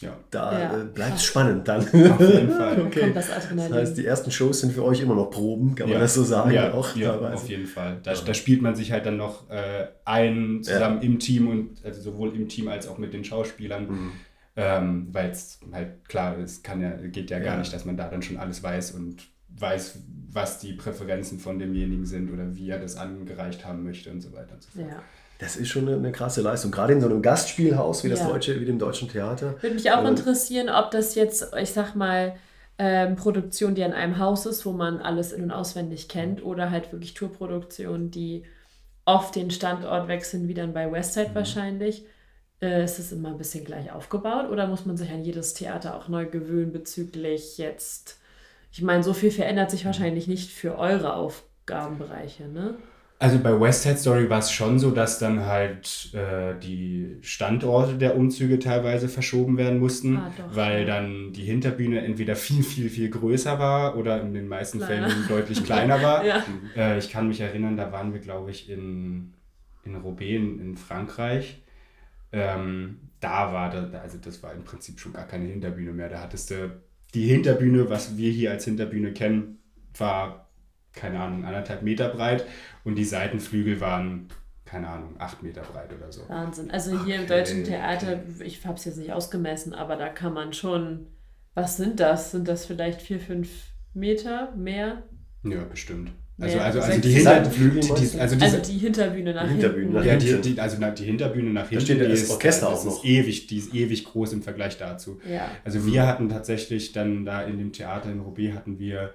S3: ja.
S1: Da ja. Äh, bleibt es spannend dann. Auf
S3: jeden Fall.
S1: okay. das, das, heißt, die ersten Shows sind für euch immer noch Proben, kann ja. man das so sagen?
S3: Ja, auch ja auf jeden Fall. Da, da, spielt man sich halt dann noch äh, ein zusammen im Team und also sowohl im Team als auch mit den Schauspielern. Mhm. Ähm, Weil es halt klar ist, kann ja, geht ja gar nicht, dass man da dann schon alles weiß und weiß, was die Präferenzen von demjenigen sind oder wie er das angereicht haben möchte und so weiter und so fort.
S2: Ja.
S1: Das ist schon eine, eine, krasse Leistung. Gerade in so einem Gastspielhaus wie das ja. deutsche, wie dem deutschen Theater.
S2: Würde mich auch ähm, interessieren, ob das jetzt, ich sag mal, ähm, Produktion, die an einem Haus ist, wo man alles in- und auswendig kennt, oder halt wirklich Tourproduktionen, die oft den Standort wechseln, wie dann bei Westside mhm. wahrscheinlich. Äh, ist es immer ein bisschen gleich aufgebaut oder muss man sich an jedes Theater auch neu gewöhnen bezüglich jetzt? Ich meine, so viel verändert sich wahrscheinlich nicht für eure Aufgabenbereiche, ne?
S3: Also bei West Side Story war es schon so, dass dann halt äh, die Standorte der Umzüge teilweise verschoben werden mussten, ah, doch, weil ja. dann die Hinterbühne entweder viel, viel, viel größer war oder in den meisten kleiner. Fällen deutlich kleiner war. ja. äh, ich kann mich erinnern, da waren wir, glaube ich, in, in Roubaix in, Frankreich. Ähm, da war das, also das war im Prinzip schon gar keine Hinterbühne mehr. Da hattest du die Hinterbühne, was wir hier als Hinterbühne kennen, war keine Ahnung, anderthalb Meter breit und die Seitenflügel waren, keine Ahnung, acht Meter breit oder so.
S2: Wahnsinn. Also hier okay. im Deutschen Theater, ich habe es jetzt nicht ausgemessen, aber da kann man schon, was sind das? Sind das vielleicht vier, fünf Meter mehr?
S3: Ja, bestimmt. Also, also, also die Hinterbühne, die,
S2: die, also, also die Hinterbühne nach
S1: Hinterbühne
S2: hinten.
S1: Nach
S3: ja, die, die, also die Hinterbühne nach hinten,
S1: die ist, Orchester
S3: auch noch. Ist ewig, die ist ewig groß im Vergleich dazu.
S2: Ja.
S3: Also wir hatten tatsächlich dann da in dem Theater in Roubaix hatten wir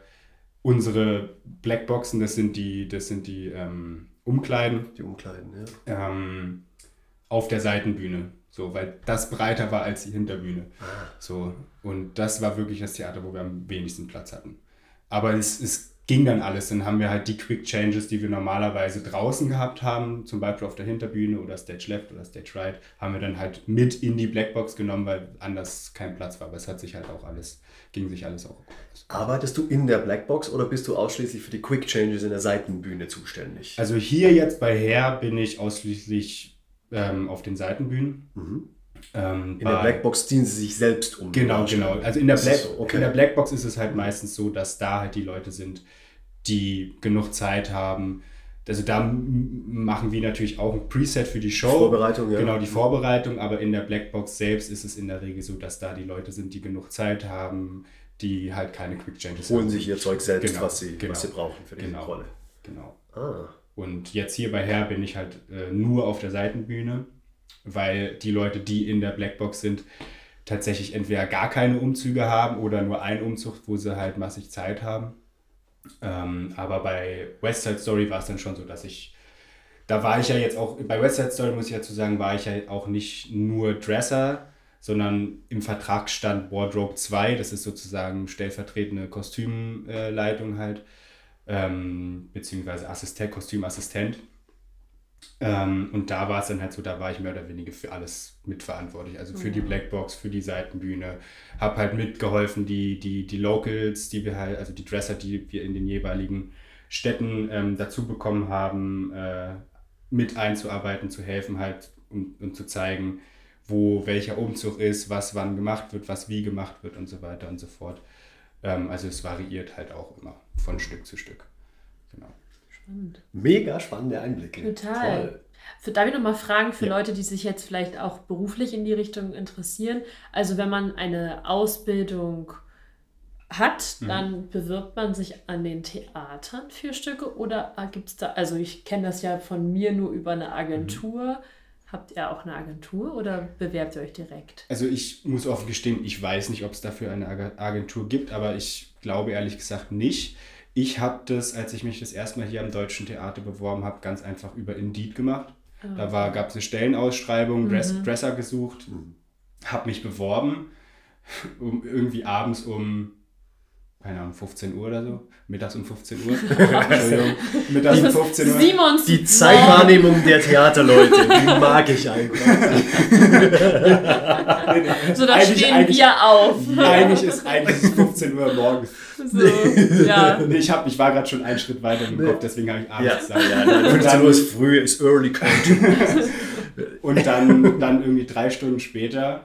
S3: unsere Blackboxen, das sind die, das sind die ähm, Umkleiden.
S1: Die Umkleiden, ja.
S3: Ähm, auf der Seitenbühne. So, weil das breiter war als die Hinterbühne. Ah. So, und das war wirklich das Theater, wo wir am wenigsten Platz hatten. Aber es, es ging dann alles. Dann haben wir halt die Quick Changes, die wir normalerweise draußen gehabt haben, zum Beispiel auf der Hinterbühne oder Stage Left oder Stage Right, haben wir dann halt mit in die Blackbox genommen, weil anders kein Platz war. Aber es hat sich halt auch alles, ging sich alles auch.
S1: Arbeitest du in der Blackbox oder bist du ausschließlich für die Quick Changes in der Seitenbühne zuständig?
S3: Also hier jetzt bei Her bin ich ausschließlich ähm, auf den Seitenbühnen.
S1: Mhm. Ähm, in der Blackbox ziehen sie sich selbst um.
S3: Genau, genau. Also in der, Black, so, okay. in der Blackbox ist es halt meistens so, dass da halt die Leute sind, die genug Zeit haben. Also da machen wir natürlich auch ein Preset für die Show.
S1: Vorbereitung, ja.
S3: Genau, die Vorbereitung, aber in der Blackbox selbst ist es in der Regel so, dass da die Leute sind, die genug Zeit haben, die halt keine Quick Changes
S1: Holen
S3: haben.
S1: sich ihr Zeug selbst,
S3: Genau,
S1: was, sie,
S3: genau.
S1: was sie brauchen für die
S3: Genau.
S1: Rolle.
S3: Genau.
S1: Ah.
S3: Und jetzt hier bei Herr bin ich halt äh, nur auf der Seitenbühne, weil die Leute, die in der Blackbox sind, tatsächlich entweder gar keine Umzüge haben oder nur einen Umzug, wo sie halt massig Zeit haben. Ähm, aber bei West Side Story war es dann schon so, dass ich, da war ich ja jetzt auch, bei West Side Story muss ich dazu sagen, war ich ja auch nicht nur Dresser, sondern im Vertrag stand Wardrobe 2, das ist sozusagen stellvertretende Kostümleitung halt, ähm, beziehungsweise Assistent, Kostümassistent. Ähm, und da war es dann halt so, da war ich mehr oder weniger für alles mitverantwortlich. Also für die Blackbox, für die Seitenbühne. Habe halt mitgeholfen, die, die, die Locals, die wir halt, also die Dresser, die wir in den jeweiligen Städten ähm, dazu bekommen haben, äh, mit einzuarbeiten, zu helfen, halt, um, um zu zeigen, wo welcher Umzug ist, was wann gemacht wird, was wie gemacht wird und so weiter und so fort. Ähm, also es variiert halt auch immer von Stück zu Stück. Genau.
S2: Spannend.
S1: Mega spannende Einblicke.
S2: Total.
S1: Toll.
S2: Für, darf ich noch mal fragen für
S1: Ja.
S2: Leute, die sich jetzt vielleicht auch beruflich in die Richtung interessieren? Also wenn man eine Ausbildung hat,
S3: Mhm.
S2: dann bewirbt man sich an den Theatern für Stücke oder gibt es da, also ich kenne das ja von mir nur über eine Agentur. Habt ihr auch eine Agentur oder bewerbt ihr euch direkt?
S3: Also ich muss offen gestehen, ich weiß nicht, ob es dafür eine Ag- Agentur gibt, aber ich glaube ehrlich gesagt nicht. Ich habe das, als ich mich das erste Mal hier am Deutschen Theater beworben habe, ganz einfach über Indeed gemacht. Da war, gab es eine Stellenausschreibung, Dress, Dresser gesucht, habe mich beworben, um, irgendwie abends um, keine Ahnung, 15 Uhr oder so, mittags um 15 Uhr. Entschuldigung, mittags um 15 Uhr.
S2: Simons
S1: Die Zeitwahrnehmung der Theaterleute, die mag ich einfach.
S2: So, da
S3: Eigentlich-
S2: stehen
S3: eigentlich-
S2: wir auf.
S3: Eigentlich ist eigentlich ist es 15 Uhr morgens.
S2: So, ja.
S3: Nee, ich, hab, ich war gerade schon einen Schritt weiter im Kopf, deswegen habe ich abends
S1: Ja,
S3: gesagt.
S1: ja, nein, 15 Uhr ist früh, ist early counting.
S3: Und dann, dann irgendwie drei Stunden später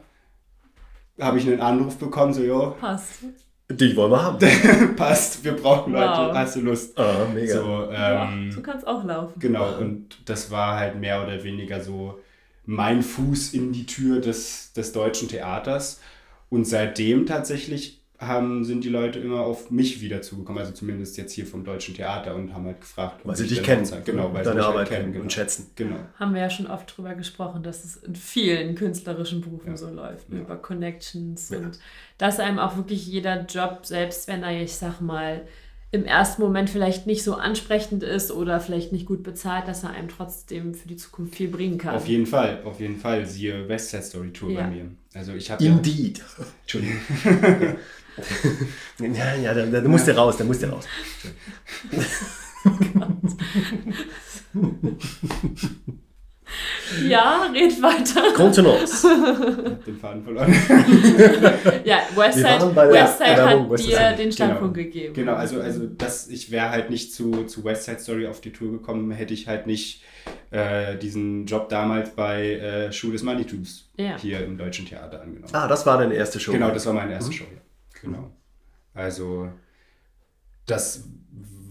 S3: habe ich einen Anruf bekommen, so, jo,
S2: Passt.
S1: Die wollen wir haben.
S3: passt, wir brauchen Leute,
S2: Wow.
S3: hast du Lust?
S1: Ah, mega.
S3: So,
S2: Ja,
S3: ähm,
S2: so kann es auch laufen.
S3: genau, und das war halt mehr oder weniger so mein Fuß in die Tür des, des deutschen Theaters. Und seitdem tatsächlich haben, sind die Leute immer auf mich wieder zugekommen, also zumindest jetzt hier vom deutschen Theater und haben halt gefragt, ob
S1: Weil sie
S3: ich
S1: dich kennen.
S3: Zeit- Genau, weil sie
S1: Deine
S3: mich halt
S1: Arbeit
S3: kennen
S1: kennen
S3: genau.
S1: und schätzen.
S3: Genau.
S2: Haben wir ja schon oft drüber gesprochen, dass es in vielen künstlerischen Berufen
S3: Ja.
S2: so läuft, ne,
S3: Ja.
S2: über Connections
S1: Ja.
S2: und dass einem auch wirklich jeder Job, selbst wenn er, ich sag mal, im ersten Moment vielleicht nicht so ansprechend ist oder vielleicht nicht gut bezahlt, dass er einem trotzdem für die Zukunft viel bringen kann.
S3: Auf jeden Fall, auf jeden Fall. Siehe West Side Story Tour
S2: Ja.
S3: bei mir. Also ich habe ja,
S1: Indeed. Entschuldigung. ja, ja, da, da musst du raus, da musst du raus.
S2: Ja, red weiter.
S1: Kontenance.
S3: den Faden verloren.
S2: Ja, Westside, Westside hat
S1: West
S2: dir den Standpunkt gegeben.
S3: Genau, also, also das, ich wäre halt nicht zu, zu West Side Story auf die Tour gekommen, hätte ich halt nicht äh, diesen Job damals bei äh, Schuh des Manitubs
S2: Ja.
S3: hier im Deutschen Theater angenommen.
S1: Ah, das war deine erste Show.
S3: Genau, das war meine erste
S1: Mhm.
S3: Show. Ja. Genau. Also das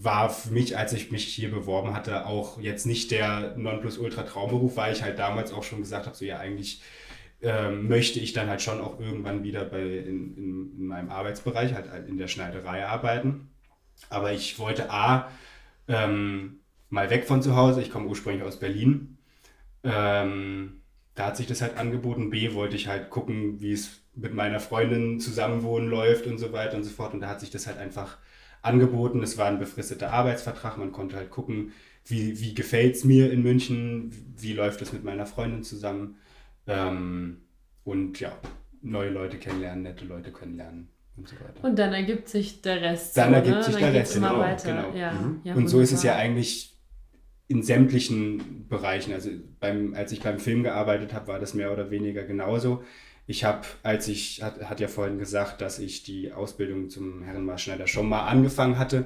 S3: war für mich, als ich mich hier beworben hatte, auch jetzt nicht der Nonplusultra-Traumberuf, weil ich halt damals auch schon gesagt habe, so ja, eigentlich ähm, möchte ich dann halt schon auch irgendwann wieder bei, in, in, in meinem Arbeitsbereich, halt in der Schneiderei arbeiten. Aber ich wollte A, ähm, mal weg von zu Hause. Ich komme ursprünglich aus Berlin. Ähm, da hat sich das halt angeboten. B, wollte ich halt gucken, wie es mit meiner Freundin zusammenwohnen läuft und so weiter und so fort. Und da hat sich das halt einfach angeboten. Es war ein befristeter Arbeitsvertrag. Man konnte halt gucken, wie, wie gefällt es mir in München, wie läuft es mit meiner Freundin zusammen. Ähm, und ja, neue Leute kennenlernen, nette Leute kennenlernen und so weiter.
S2: Und dann ergibt sich der Rest.
S3: Dann
S2: so,
S3: ergibt
S2: ne?
S3: sich
S2: dann
S3: der Rest,
S2: immer
S3: genau,
S2: weiter.
S3: genau.
S2: Ja,
S1: Mhm.
S2: ja,
S3: und so ist es ja eigentlich in sämtlichen Bereichen. Also beim, als ich beim Film gearbeitet habe, war das mehr oder weniger genauso. Ich habe, als ich, hat, hat ja vorhin gesagt, dass ich die Ausbildung zum Herrenmaßschneider schon mal angefangen hatte.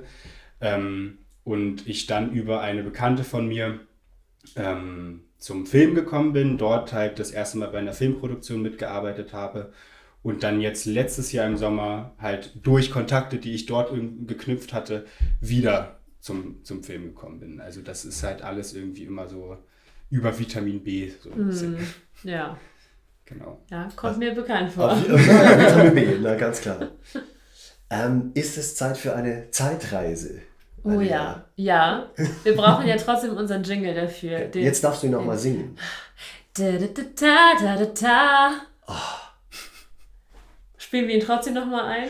S3: Ähm, und ich dann über eine Bekannte von mir ähm, zum Film gekommen bin, dort halt das erste Mal bei einer Filmproduktion mitgearbeitet habe und dann jetzt letztes Jahr im Sommer halt durch Kontakte, die ich dort geknüpft hatte, wieder zum, zum Film gekommen bin. Also das ist halt alles irgendwie immer so über Vitamin B. So.
S2: Hm, ja,
S3: Genau.
S2: ja, kommt mir bekannt vor.
S1: Auf, ja, Vitamin B, na ganz klar. Ähm, ist es Zeit für eine Zeitreise?
S2: Oh ja, ja. Wir brauchen ja trotzdem unseren Jingle dafür. Den-
S1: Jetzt darfst du ihn noch mal singen.
S2: Da, da, da, da, da, da, da. Spielen wir ihn trotzdem nochmal ein?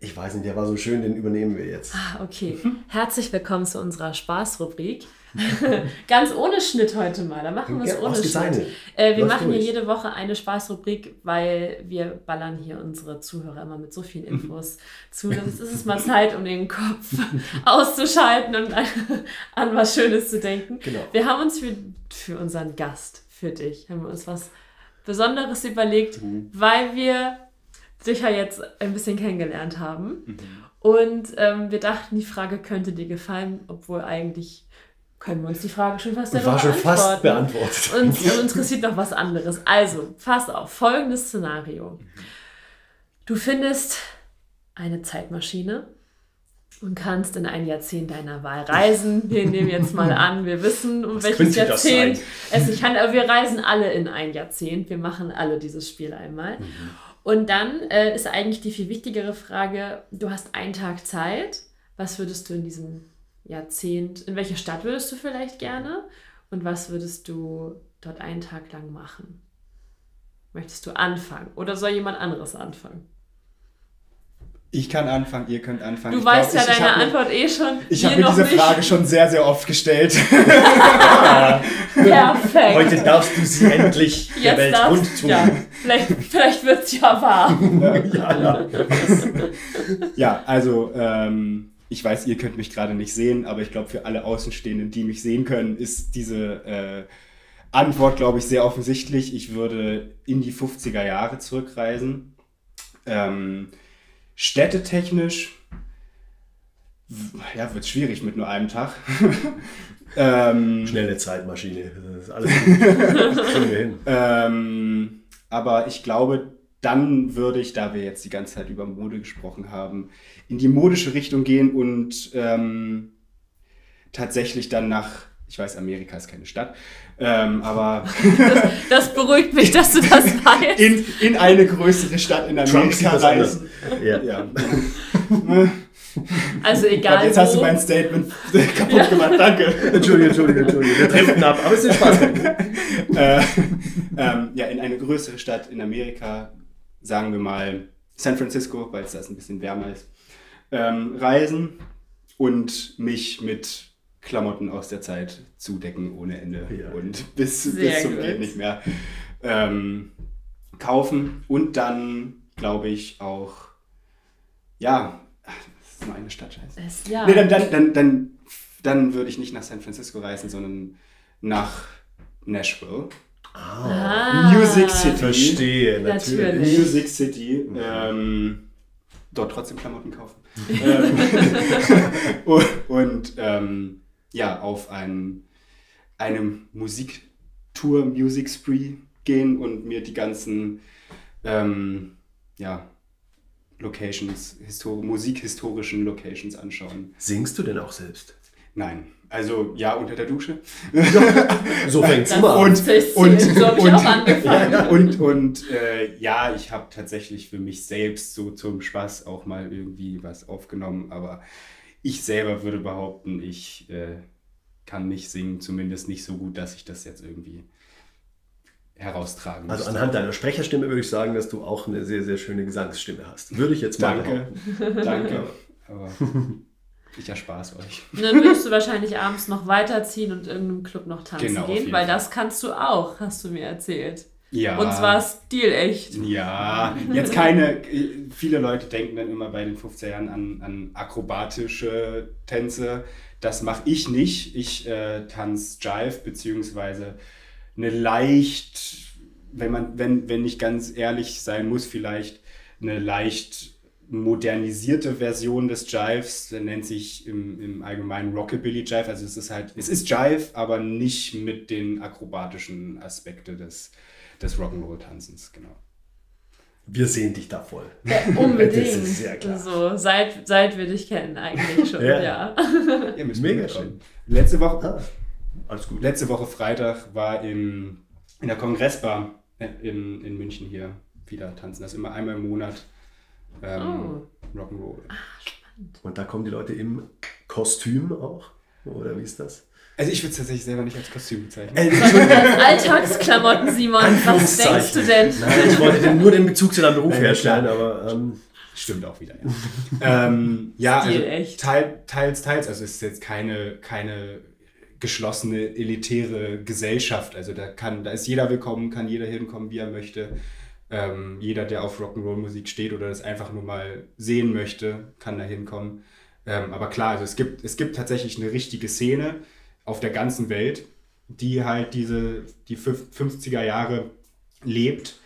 S1: Ich weiß nicht, der war so schön, den übernehmen wir jetzt.
S2: Ah, Okay. Herzlich willkommen zu unserer Spaßrubrik. Ganz ohne Schnitt heute mal. Da machen wir es
S1: Ja,
S2: ohne. Schnitt. Äh, wir
S1: Läuft
S2: machen hier
S1: durch.
S2: jede Woche eine Spaßrubrik, weil wir ballern hier unsere Zuhörer immer mit so vielen Infos zu. Jetzt ist es mal Zeit, um den Kopf auszuschalten und an, an was Schönes zu denken.
S1: Genau.
S2: Wir haben uns für, für unseren Gast, für dich, haben wir uns was Besonderes überlegt,
S1: Mhm.
S2: weil wir dich ja jetzt ein bisschen kennengelernt haben.
S1: Mhm.
S2: Und ähm, wir dachten, die Frage könnte dir gefallen, obwohl eigentlich können wir uns die Frage schon fast selber
S1: war schon fast
S2: beantworten.
S1: beantwortet.
S2: Uns, uns interessiert noch was anderes. Also, pass auf, folgendes Szenario. Du findest eine Zeitmaschine und kannst in ein Jahrzehnt deiner Wahl reisen. Wir nehmen jetzt mal an, wir wissen, um
S1: Was
S2: welches Jahrzehnt es sich handelt. Aber wir reisen alle in ein Jahrzehnt. Wir machen alle dieses Spiel einmal.
S1: Mhm.
S2: Und dann äh, ist eigentlich die viel wichtigere Frage, du hast einen Tag Zeit. Was würdest du in diesem Jahrzehnt, in welche Stadt würdest du vielleicht gerne? Und was würdest du dort einen Tag lang machen? Möchtest du anfangen? Oder soll jemand anderes anfangen?
S3: Ich kann anfangen, ihr könnt anfangen.
S2: Du
S3: Ich
S2: weißt
S3: glaub,
S2: ja
S3: ich,
S2: deine
S3: ich hab mir-
S2: Antwort eh schon.
S3: Ich habe mir diese
S2: nicht.
S3: Frage schon sehr, sehr oft gestellt.
S2: Perfekt.
S1: Heute darfst du sie endlich der
S2: Jetzt
S1: Welt
S2: darfst,
S1: kundtun.
S2: ja, vielleicht, vielleicht wird es ja wahr.
S1: ja, ja.
S3: Ja, also ähm, ich weiß, ihr könnt mich gerade nicht sehen, aber ich glaube, für alle Außenstehenden, die mich sehen können, ist diese äh, Antwort, glaube ich, sehr offensichtlich. Ich würde in die 50er Jahre zurückreisen. Ähm, städtetechnisch ja, wird schwierig mit nur einem Tag. ähm,
S1: Schnelle Zeitmaschine. Das ist alles gut. Das kriegen wir hin.
S3: Ähm, aber ich glaube, dann würde ich, da wir jetzt die ganze Zeit über Mode gesprochen haben, in die modische Richtung gehen und ähm, tatsächlich dann nach, ich weiß, Amerika ist keine Stadt, ähm, aber
S2: Das beruhigt mich, dass du das weißt.
S3: in, in eine größere Stadt in Amerika
S1: das
S3: reisen.
S1: Ja.
S3: Ja.
S2: Also egal
S3: glaub, jetzt hast du mein Statement kaputt gemacht, danke.
S1: Entschuldige, Entschuldige, Entschuldige. Wir driften ab, aber es ist Spaß.
S3: äh, ähm, ja, in eine größere Stadt in Amerika, sagen wir mal San Francisco, weil es da ein bisschen wärmer ist, ähm, reisen und mich mit Klamotten aus der Zeit zudecken ohne Ende
S1: Ja.
S3: und bis,
S2: Sehr
S3: bis zum geht nicht mehr ähm, kaufen und dann glaube ich auch ja das ist nur eine Stadt scheiße
S2: Es, ja.
S3: Nee, dann, dann, dann, dann, dann würde ich nicht nach San Francisco reisen, sondern nach Nashville.
S2: Ah.
S3: Music City.
S1: Verstehe,
S2: Natürlich.
S1: natürlich.
S3: Music City. Ähm, dort trotzdem Klamotten kaufen. ähm, und und ähm, ja, auf ein, eine Musiktour, Music Spree gehen und mir die ganzen ähm, ja, Locations, histor musikhistorischen Locations anschauen.
S1: Singst du denn auch selbst?
S3: Nein. Also ja, unter der Dusche.
S1: So fängt es immer an.
S3: Und- und-
S2: so habe ich
S3: und-
S2: auch angefangen.
S3: und und äh, ja, ich habe tatsächlich für mich selbst so zum Spaß auch mal irgendwie was aufgenommen, aber ich selber würde behaupten, ich äh, kann nicht singen, zumindest nicht so gut, dass ich das jetzt irgendwie heraustragen
S1: Also
S3: müsste.
S1: anhand deiner Sprecherstimme würde ich sagen, dass du auch eine sehr, sehr schöne Gesangsstimme hast. Würde ich jetzt mal
S3: Danke,
S1: behaupten.
S3: danke, aber ich erspaß euch.
S2: Und dann würdest du wahrscheinlich abends noch weiterziehen und irgendeinem Club noch tanzen
S3: Genau,
S2: gehen, weil
S3: Fall.
S2: das kannst du auch, hast du mir erzählt.
S3: Ja.
S2: Und zwar stilecht.
S3: Ja, jetzt keine. Viele Leute denken dann immer bei den 50er Jahren an, an akrobatische Tänze. Das mache ich nicht. Ich äh, tanze Jive, beziehungsweise eine leicht, wenn man, wenn, wenn ich ganz ehrlich sein muss, vielleicht eine leicht modernisierte Version des Jives, der nennt sich im, im Allgemeinen Rockabilly Jive. Also es ist halt, es ist Jive, aber nicht mit den akrobatischen Aspekten des, des Rock'n'Roll-Tanzens, genau.
S1: Wir sehen dich da voll.
S2: Ja, unbedingt.
S1: Das ist sehr klar.
S2: So, seit, seit wir dich kennen eigentlich schon,
S1: Ja.
S2: ja.
S3: Ihr müsst
S1: Mega
S3: mitkommen. Letzte Woche,
S1: Ah, alles gut.
S3: letzte Woche Freitag war im, in der Kongressbar äh, in, in München hier wieder tanzen. Das ist immer einmal im Monat. Ähm,
S2: Oh.
S3: Rock'n'Roll.
S1: Und da kommen die Leute im Kostüm auch? Oder wie ist das?
S3: Also ich würde es tatsächlich selber nicht als Kostüm bezeichnen.
S1: Äh,
S2: Alltagsklamotten, Simon. Was denkst du denn?
S1: Nein, ich wollte nur den Bezug zu deinem Beruf
S3: Nein,
S1: herstellen,
S3: klar.
S1: aber ähm,
S3: Stimmt auch wieder, ja. ähm, ja,
S2: Stil,
S3: also
S2: echt.
S3: Teil, teils, teils. Also es ist jetzt keine, keine geschlossene, elitäre Gesellschaft. Also da kann, da ist jeder willkommen, kann jeder hinkommen, wie er möchte. Ähm, jeder, der auf Rock'n'Roll-Musik steht oder das einfach nur mal sehen möchte, kann da hinkommen. Ähm, aber klar, also es gibt, es gibt tatsächlich eine richtige Szene auf der ganzen Welt, die halt diese, die fünf- 50er Jahre lebt.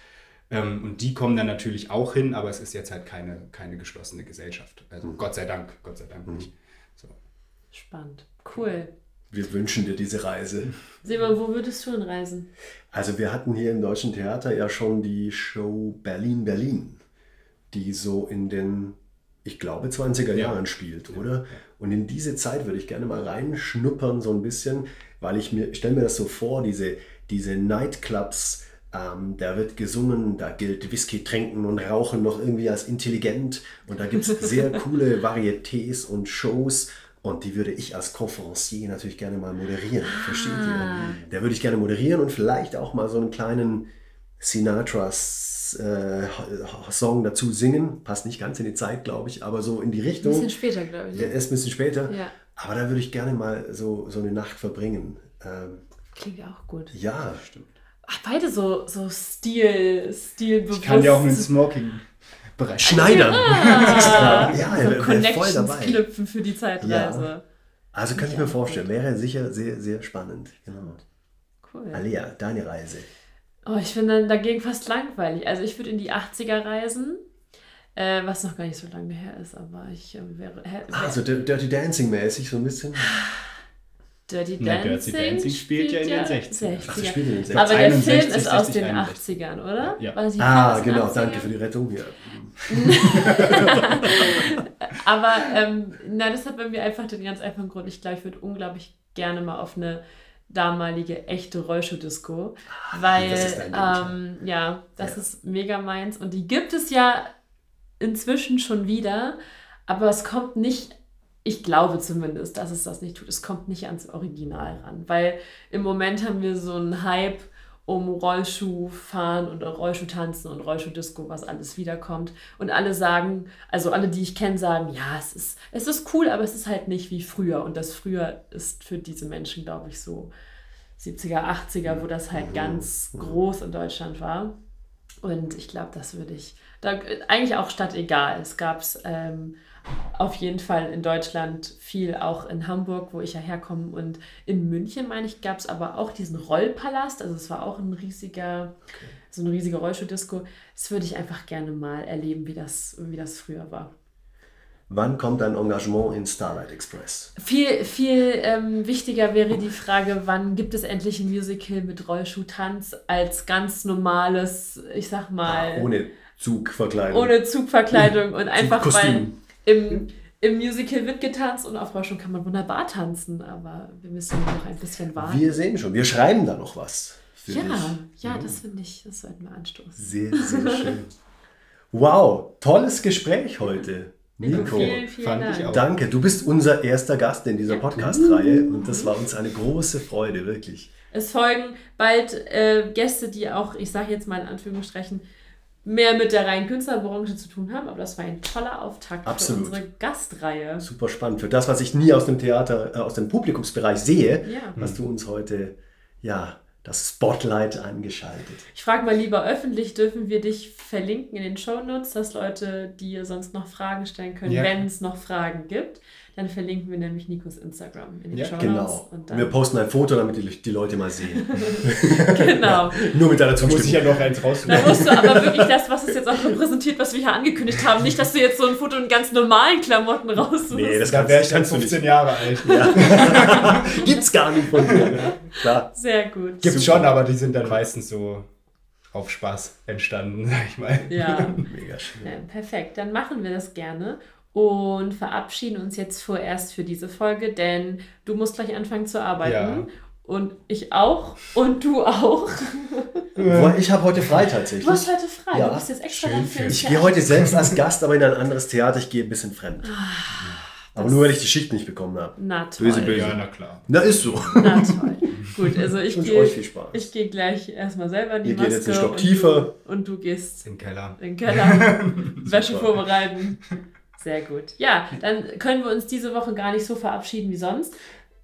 S3: Ähm, und die kommen dann natürlich auch hin, aber es ist jetzt halt keine, keine geschlossene Gesellschaft. Also Gott sei Dank, Gott sei Dank nicht. So.
S2: Spannend. Cool.
S1: Wir wünschen dir diese Reise.
S2: Simon, wo würdest du hinreisen?
S1: Also wir hatten hier im Deutschen Theater ja schon die Show Berlin Berlin, die so in den, ich glaube, 20er
S3: Ja.
S1: Jahren spielt, oder? Und in diese Zeit würde ich gerne mal reinschnuppern so ein bisschen, weil ich mir, ich stelle mir das so vor, diese, diese Nightclubs, ähm, da wird gesungen, da gilt Whisky trinken und rauchen noch irgendwie als intelligent und da gibt es sehr coole Varietés und Shows und die würde ich als Conferencier natürlich gerne mal moderieren. Versteht ihr? Der würde ich gerne moderieren und vielleicht auch mal so einen kleinen Sinatras äh, Song dazu singen. Passt nicht ganz in die Zeit, glaube ich, aber so in die
S2: Ein
S1: Richtung.
S2: bisschen später, glaube ich.
S1: Der
S2: Ne?
S1: ist ein bisschen später.
S2: Ja.
S1: Aber da würde ich gerne mal so, so eine Nacht verbringen. Ähm,
S2: Klingt auch gut.
S1: ja,
S3: Stimmt.
S2: Ach, beide so, so Stil, stilbewusst.
S3: Ich kann dir auch einen Smoking bereiten.
S1: Schneidern.
S2: Ah,
S1: ja,
S2: so
S1: er wäre voll dabei.
S2: knüpfen für die Zeitreise.
S1: Also könnte ich mir vorstellen, wäre sicher sehr, sehr spannend. Genau.
S2: Cool.
S1: Alia, deine Reise.
S2: Oh, ich finde dann dagegen fast langweilig. Also ich würde in die 80er reisen, äh, was noch gar nicht so lange her ist, aber ich äh, wäre... Wär,
S1: Also Dirty Dancing mäßig so ein bisschen.
S2: Dirty
S3: Na,
S2: Dancing,
S3: Dirty Dancing spielt ja in den 60ern.
S1: Ach, das spielt in den 60ern.
S2: Aber der Film
S3: 61,
S2: ist aus
S3: 60,
S2: den
S3: 61.
S2: 80ern, oder?
S3: Ja.
S2: Das nicht
S1: Ah, genau,
S2: 80ern?
S1: danke für die Rettung. Ja.
S2: Aber ähm, na, das hat bei mir einfach den ganz einfachen Grund. Ich glaube, ich würde unglaublich gerne mal auf eine damalige echte Rollschuh-Disco, weil
S1: Ah, das Ding, ja.
S2: ähm, ja, das
S1: Ja.
S2: ist mega meins und die gibt es ja inzwischen schon wieder, aber es kommt nicht, ich glaube zumindest, dass es das nicht tut, es kommt nicht ans Original ran, weil im Moment haben wir so einen Hype um Rollschuhfahren und Rollschuhtanzen und Rollschuhdisco, was alles wiederkommt. Und alle sagen, also alle, die ich kenne, sagen, ja, es ist, es ist cool, aber es ist halt nicht wie früher. Und das früher ist für diese Menschen, glaube ich, so 70er, 80er, wo das halt ganz groß in Deutschland war. Und ich glaube, das würde ich, da, eigentlich auch statt egal. Es gab es ähm, auf jeden Fall in Deutschland viel, auch in Hamburg, wo ich ja herkomme. Und in München, meine ich, gab es aber auch diesen Rollpalast. Also es war auch ein riesiger, so eine riesige Rollschuhdisco. Das würde ich einfach gerne mal erleben, wie das, wie das früher war.
S1: Wann kommt dein Engagement in Starlight Express?
S2: Viel, viel ähm, wichtiger wäre die Frage, wann gibt es endlich ein Musical mit Rollschuhtanz als ganz normales, ich sag mal,
S1: Ah, ohne Zugverkleidung.
S2: ohne Zugverkleidung und einfach weil
S1: Kostüm.
S2: Im, im Musical wird getanzt und auf Rollschuh kann man wunderbar tanzen, aber wir müssen noch ein bisschen warten.
S1: Wir sehen schon, wir schreiben da noch was.
S2: ja,
S1: dich.
S2: ja, das finde ich, das sollten wir anstoßen.
S1: Sehr, sehr schön. Wow, tolles Gespräch heute. Nico,
S2: Vielen, vielen
S3: fand ich
S2: Dank.
S3: auch.
S1: danke. Du bist unser erster Gast in dieser Podcast-Reihe und das war uns eine große Freude, wirklich.
S2: Es folgen bald äh, Gäste, die auch, ich sage jetzt mal in Anführungsstrichen, mehr mit der reinen Künstlerbranche zu tun haben, aber das war ein toller Auftakt
S1: Absolut.
S2: für unsere Gastreihe.
S1: Super spannend. Für das, was ich nie aus dem Theater, äh, aus dem Publikumsbereich sehe,
S2: Ja.
S1: hast du uns heute ja das Spotlight angeschaltet.
S2: Ich frage mal lieber öffentlich, dürfen wir dich verlinken in den Shownotes, dass Leute dir sonst noch Fragen stellen können,
S3: Ja.
S2: wenn es noch Fragen gibt. Dann verlinken wir nämlich Nikos Instagram in den
S3: Ja,
S2: Shownotes.
S1: Genau.
S2: Und
S1: Wir posten ein Foto, damit die, die Leute mal sehen.
S2: genau.
S1: Nur mit deiner
S3: Da muss ich
S1: Zustimmung.
S3: ja noch eins
S2: Da
S3: raussuchen.
S2: musst du aber wirklich das, was es jetzt auch repräsentiert, was wir hier angekündigt haben, nicht, dass du jetzt so ein Foto in ganz normalen Klamotten raussuchst.
S1: Nee, das
S3: Da wäre ich dann
S1: kannst du
S3: 15
S1: nicht.
S3: Jahre alt.
S1: Gibt's gar nicht von dir. ne? Klar.
S2: Sehr gut.
S3: Gibt's
S1: Super.
S3: schon, aber die sind dann meistens so auf Spaß entstanden, sag ich mal.
S2: Ja.
S1: Mega schön.
S2: Ja, perfekt, dann machen wir das gerne und verabschieden uns jetzt vorerst für diese Folge, denn du musst gleich anfangen zu arbeiten. Und ich auch. Und du auch.
S1: Ich habe heute frei
S2: Du
S1: tatsächlich.
S2: hast heute frei.
S1: Ja.
S2: Du bist jetzt extra
S3: Schön für
S1: Ich gehe heute selbst als Gast, aber in ein anderes Theater. Ich gehe ein bisschen fremd. aber
S2: das-
S1: nur, weil ich die Schicht nicht bekommen habe.
S2: Na toll.
S1: Böse, böse.
S3: Ja, na klar.
S1: Na, ist so.
S2: Na toll. Gut, also ich
S1: Ich wünsche
S2: gehe
S1: euch viel Spaß.
S2: ich gehe gleich erstmal selber in die
S1: Ihr geht
S2: Maske.
S1: jetzt einen Stock
S2: und
S1: tiefer.
S2: Du, und du gehst
S3: Im Keller.
S2: in den Keller, Wäsche vorbereiten. Sehr gut. Ja, dann können wir uns diese Woche gar nicht so verabschieden wie sonst.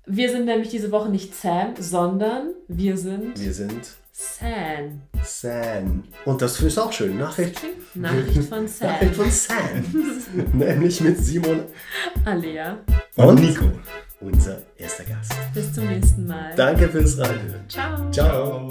S2: Wir sind nämlich diese Woche nicht Sam, sondern wir sind
S1: Wir sind
S2: San.
S1: San. Und das ist auch schön. Nachricht,
S2: Nachricht von
S1: Nachricht
S2: Sam.
S1: von San. Nämlich mit Simon
S2: Alea.
S1: und
S3: Nico.
S1: unser erster Gast.
S2: Bis zum nächsten Mal.
S1: Danke fürs Reinhören. Ciao.
S3: Ciao.